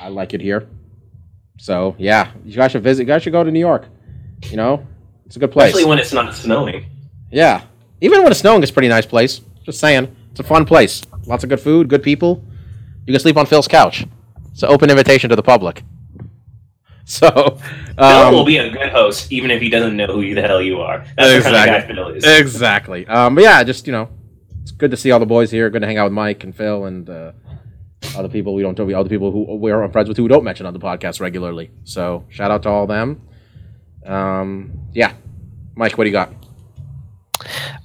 I like it here. So yeah, you guys should visit. You guys should go to New York. You know, it's a good place. Especially when it's not snowing. Yeah. Even when it's snowing, it's a pretty nice place. Just saying. It's a fun place. Lots of good food, good people. You can sleep on Phil's couch. It's an open invitation to the public. So, Phil um, will be a good host, even if he doesn't know who the hell you are. That's the kind of guy Phil is. exactly. Um, but yeah, just, you know, it's good to see all the boys here. Good to hang out with Mike and Phil and uh, other people we don't know, other people who we're friends with who we don't mention on the podcast regularly. So, shout out to all them. Um, yeah. Mike, what do you got?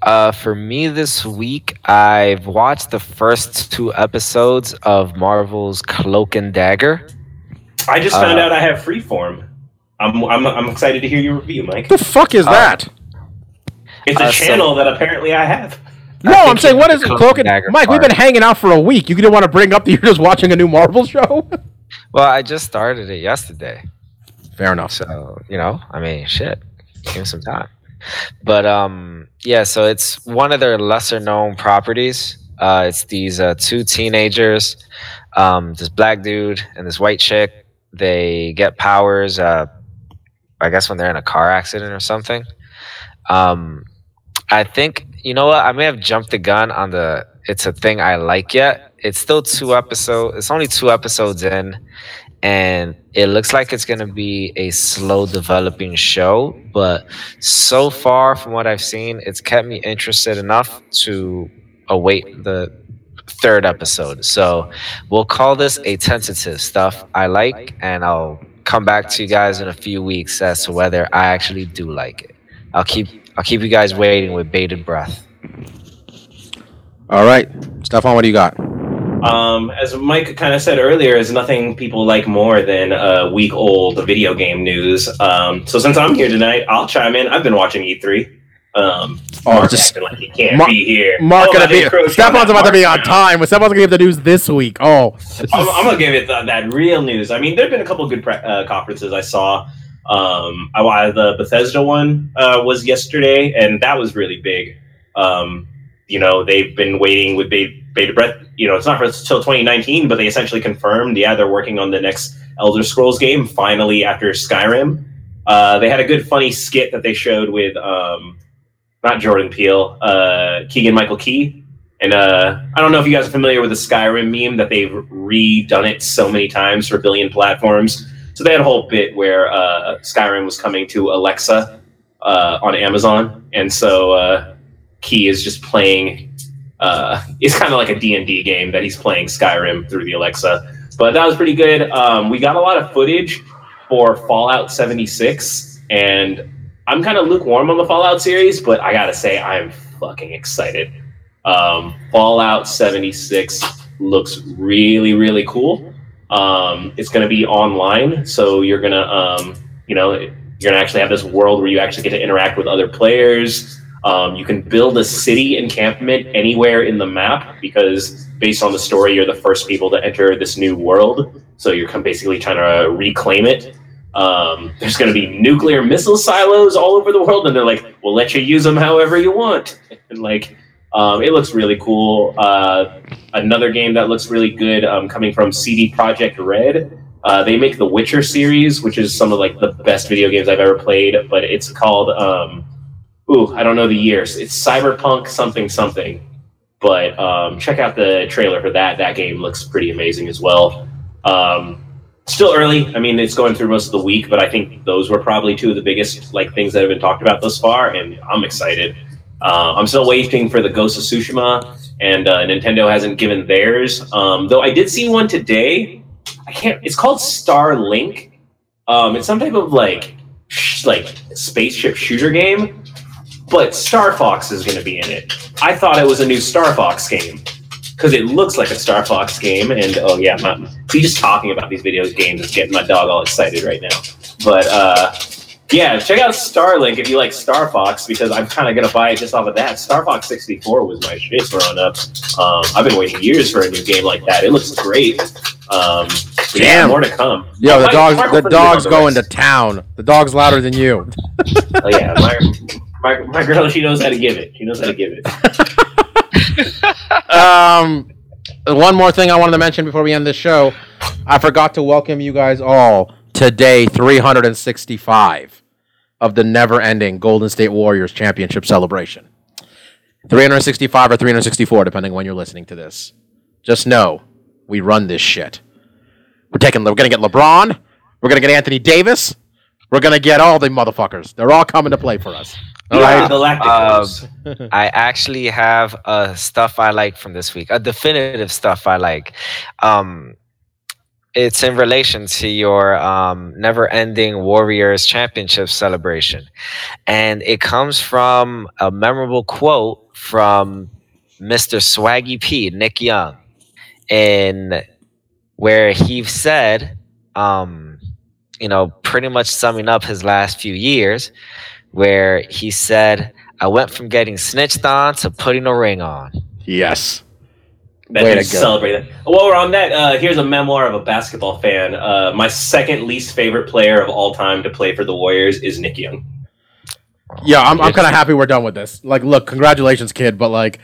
Uh, for me this week, I've watched the first two episodes of Marvel's Cloak and Dagger. I just found Uh, out I have Freeform. I'm, I'm, I'm excited to hear your review, Mike. What the fuck is that? It's a uh, so- channel that apparently I have. No, I I'm saying, you what mean is it? Cloak Cloak and and Dagger Mike, we've been hanging out for a week. You didn't want to bring up that you're just watching a new Marvel show? Well, I just started it yesterday. Fair enough. So, you know, I mean, shit, give me some time. But um, yeah, so it's one of their lesser known properties. Uh, it's these uh, two teenagers, um, this black dude and this white chick. They get powers, uh, I guess, when they're in a car accident or something. Um, I think, you know what? I may have jumped the gun on the it's a thing I like yet. It's still two episodes, it's only two episodes in and it looks like it's going to be a slow developing show but so far from what i've seen it's kept me interested enough to await the third episode so we'll call this a tentative stuff i like and i'll come back to you guys in a few weeks as to whether i actually do like it i'll keep i'll keep you guys waiting with bated breath All right, Stefan, what do you got? Um, as Mike kind of said earlier, is nothing people like more than uh, week old video game news. Um, so since I'm here tonight, I'll chime in. I've been watching E3. Um, Oh, Mark just like he can't Mark- be here. Mark Oh, gonna be. Stefan's about to be on time. But Stefan's gonna give the news this week. Oh, I'm, I'm gonna give it th- that real news. I mean, there've been a couple good pre- uh, conferences I saw. Um, I, I- the Bethesda one uh, was yesterday, and that was really big. Um, you know, they've been waiting with beta, beta breath. You know, it's not for until 2019, but they essentially confirmed. Yeah, they're working on the next Elder Scrolls game finally after Skyrim. Uh, they had a good funny skit that they showed with um, not Jordan Peele, uh, Keegan Michael Key. And uh, I don't know if you guys are familiar with the Skyrim meme that they've redone it so many times for a billion platforms. So they had a whole bit where uh, Skyrim was coming to Alexa uh, on Amazon, and so uh, Key is just playing. Uh, it's kind of like a D and D game that he's playing Skyrim through the Alexa. But that was pretty good. Um, we got a lot of footage for Fallout 76, and I'm kind of lukewarm on the Fallout series, but I gotta say I'm fucking excited. Um, Fallout 76 looks really, really cool. Um, it's to be online, so you're gonna, um, you know, you're gonna actually have this world where you actually get to interact with other players. Um, you can build a city encampment anywhere in the map because, based on the story, you're the first people to enter this new world. So you're basically trying to reclaim it. Um, there's going to be nuclear missile silos all over the world, and they're like, "We'll let you use them however you want." And like, um, it looks really cool. Uh, another game that looks really good um, coming from CD Projekt Red. Uh, they make the Witcher series, which is some of like the best video games I've ever played. But it's called, um, ooh, I don't know the years. It's Cyberpunk something something. But um, check out the trailer for that. That game looks pretty amazing as well. Um, still early. I mean, it's going through most of the week, but I think those were probably two of the biggest like things that have been talked about thus far, and I'm excited. Uh, I'm still waiting for the Ghost of Tsushima, and uh, Nintendo hasn't given theirs. Um, though I did see one today. I can't. It's called Starlink. Um, it's some type of like sh- like spaceship shooter game, but Star Fox is going to be in it. I thought it was a new Star Fox game because it looks like a Star Fox game. And oh yeah, my, see, just talking about these video games is getting my dog all excited right now. But uh, yeah, check out Starlink if you like Star Fox because I'm kind of gonna buy it just off of that. Star Fox 64 was my shit growing up. Um, I've been waiting years for a new game like that. It looks great. Um, so yeah, Damn. more to come. yo, the dog's the will put it dog's going to town. The dog's louder than you. Oh yeah, my, my my girl, she knows how to give it. She knows how to give it. um, one more thing I wanted to mention before we end this show. I forgot to welcome you guys all to day 365 of the never-ending Golden State Warriors championship celebration. 365 or 364, depending on when you're listening to this. Just know we run this shit. We're taking. We're gonna get LeBron. We're gonna get Anthony Davis. We're gonna get all the motherfuckers. They're all coming to play for us. All Yeah, right. Galacticos. I actually have uh, stuff I like from this week, a definitive stuff I like. Um, it's in relation to your um, never-ending Warriors championship celebration, and it comes from a memorable quote from Mr. Swaggy P, Nick Young, in where he said, um, you know, pretty much summing up his last few years, where he said, I went from getting snitched on to putting a ring on. yes. That Way to go. celebrate that. While we're on that, uh, here's a memoir of a basketball fan. Uh, my second least favorite player of all time to play for the Warriors is Nick Young. Yeah, I'm, I'm kind of happy we're done with this. Like, look, congratulations, kid. But like,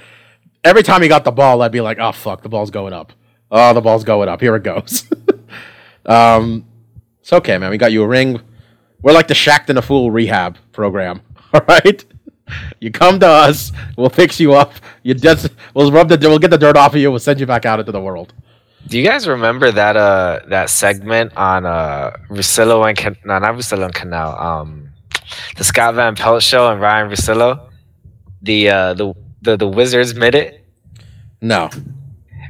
every time he got the ball, I'd be like, oh fuck, the ball's going up. Oh, the ball's going up. Here it goes. um, it's okay, man. We got you a ring. We're like the Shaqtin' a Fool rehab program. All right. You come to us, we'll fix you up. You just we'll rub the we'll get the dirt off of you. We'll send you back out into the world. Do you guys remember that uh that segment on uh Russillo and Can- no not Russillo and Kanell um the Scott Van Pelt show and Ryan Russillo the uh the the, the Wizards minute No.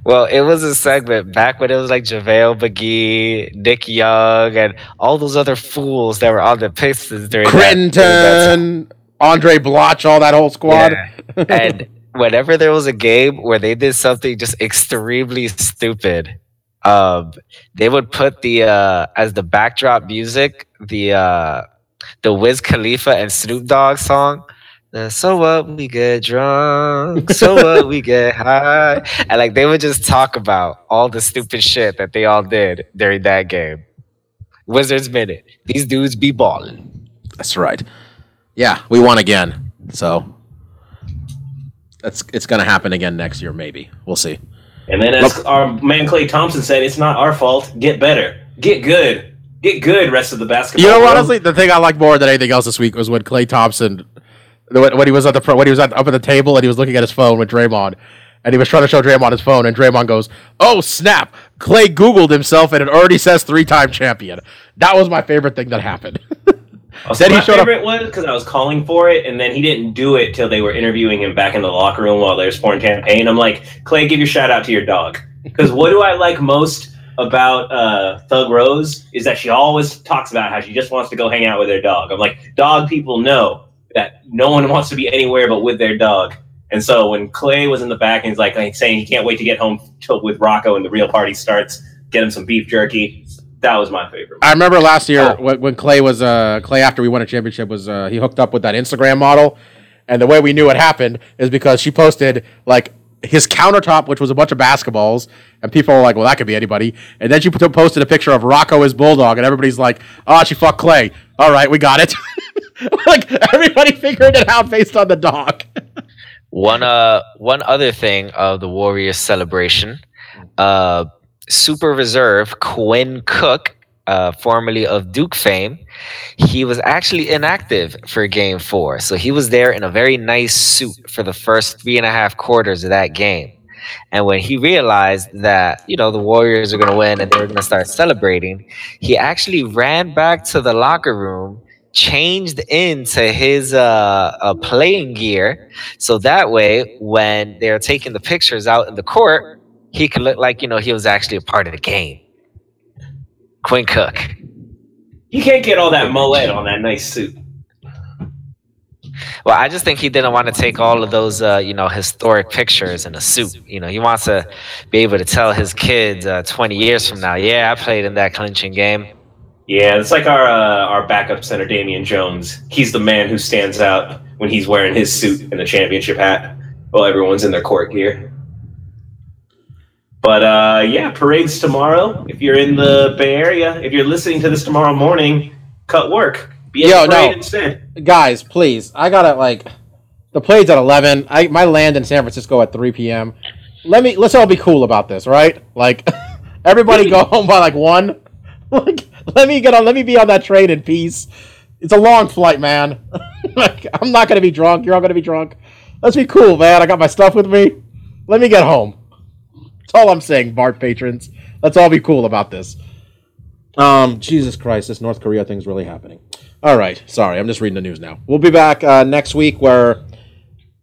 Well it was a segment back when it was like JaVale McGee Nick Young and all those other fools that were on the Pistons during that- during that Andray Blatche, all that whole squad. Yeah. and whenever there was a game where they did something just extremely stupid, um, they would put the uh, as the backdrop music the uh, the Wiz Khalifa and Snoop Dogg song. The So what we get drunk, so what we get high, and like they would just talk about all the stupid shit that they all did during that game. Wizards minute. These dudes be balling. That's right. Yeah, we won again. So that's it's gonna happen again next year, maybe. We'll see. And then, as our man Klay Thompson said, it's not our fault. Get better. Get good. Get good. Rest of the basketball. You know, world. honestly, the thing I liked more than anything else this week was when Klay Thompson, when, he was at the pro- when he was at, up at the table and he was looking at his phone with Draymond, and he was trying to show Draymond his phone, and Draymond goes, "Oh snap!" Klay Googled himself, and it already says three-time champion. That was my favorite thing that happened. Then he my showed up- favorite was because I was calling for it, and then he didn't do it till they were interviewing him back in the locker room while they were pouring champagne. I'm like, Klay, give your shout out to your dog. Because what do I like most about uh, Thug Rose is that she always talks about how she just wants to go hang out with her dog. I'm like, dog people know that no one wants to be anywhere but with their dog. And so when Klay was in the back and he's like, like saying he can't wait to get home till with Rocco and the real party starts, get him some beef jerky. That was my favorite. I remember last year when, when Klay was uh, Klay after we won a championship was uh, he hooked up with that Instagram model, and the way we knew it happened is because she posted like his countertop, which was a bunch of basketballs, and people were like, "Well, that could be anybody." And then she posted a picture of Rocco his bulldog, and everybody's like, "Oh, she fucked Klay." All right, we got it. like everybody figured it out based on the dog. One uh one other thing of the Warriors celebration, uh super reserve Quinn Cook, uh formerly of Duke fame, he was actually inactive for game four. So he was there in a very nice suit for the first three and a half quarters of that game. And when he realized that, you know, the Warriors are gonna win and they were gonna start celebrating, he actually ran back to the locker room changed into his uh, uh, playing gear. So that way when they're taking the pictures out in the court he could look like you know he was actually a part of the game. Quinn cook. You can't get all that mullet on that nice suit. well i just think he didn't want to take all of those uh, you know historic pictures in a suit. You know he wants to be able to tell his kids uh, 20 years from now yeah i played in that clinching game Yeah, it's like our uh, our backup center, Damian Jones. He's the man who stands out when he's wearing his suit and the championship hat, while everyone's in their court gear. But uh, yeah, parade's tomorrow. If you're in the Bay Area, if you're listening to this tomorrow morning, cut work. Be at Yo, no. instead. Guys, please, I gotta like the play's at eleven. I my land in San Francisco at three p.m. Let me let's all be cool about this, right? Like everybody go home by like one. Like let me get on. Let me be on that train in peace. It's a long flight, man. like I'm not gonna be drunk. You're all gonna be drunk. Let's be cool, man. I got my stuff with me. Let me get home. That's all I'm saying, Bart patrons. Let's all be cool about this. Um, Jesus Christ, this North Korea thing's really happening. All right, sorry, I'm just reading the news now. We'll be back uh, next week where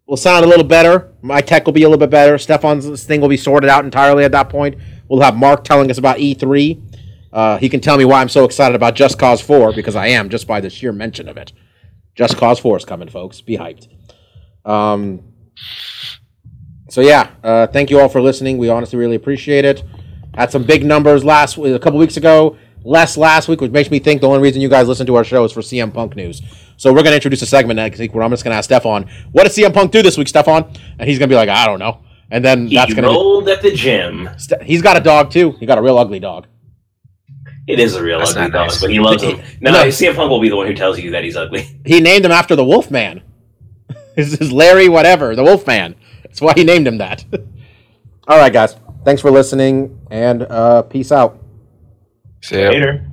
we'll sound a little better. My tech will be a little bit better. Stefan's thing will be sorted out entirely at that point. We'll have Mark telling us about E3. Uh, he can tell me why I'm so excited about Just Cause 4 because I am just by the sheer mention of it. Just Cause 4 is coming, folks. Be hyped. Um, so yeah, uh, thank you all for listening. We honestly really appreciate it. Had some big numbers last a couple weeks ago. Less last week, which makes me think the only reason you guys listen to our show is for CM Punk news. So we're gonna introduce a segment next week where I'm just gonna ask Stefan, "What did CM Punk do this week, Stefan?" And he's gonna be like, "I don't know." And then He that's gonna. Be, rolled at the gym. He's got a dog too. He got a real ugly dog. It is a real That's ugly dog, nice. but he loves him. No, No. CM Punk will be the one who tells you that he's ugly. He named him after the Wolf Man. His is Larry whatever, the Wolf Man. That's why he named him that. all right, guys. Thanks for listening, and uh, peace out. See ya. Later.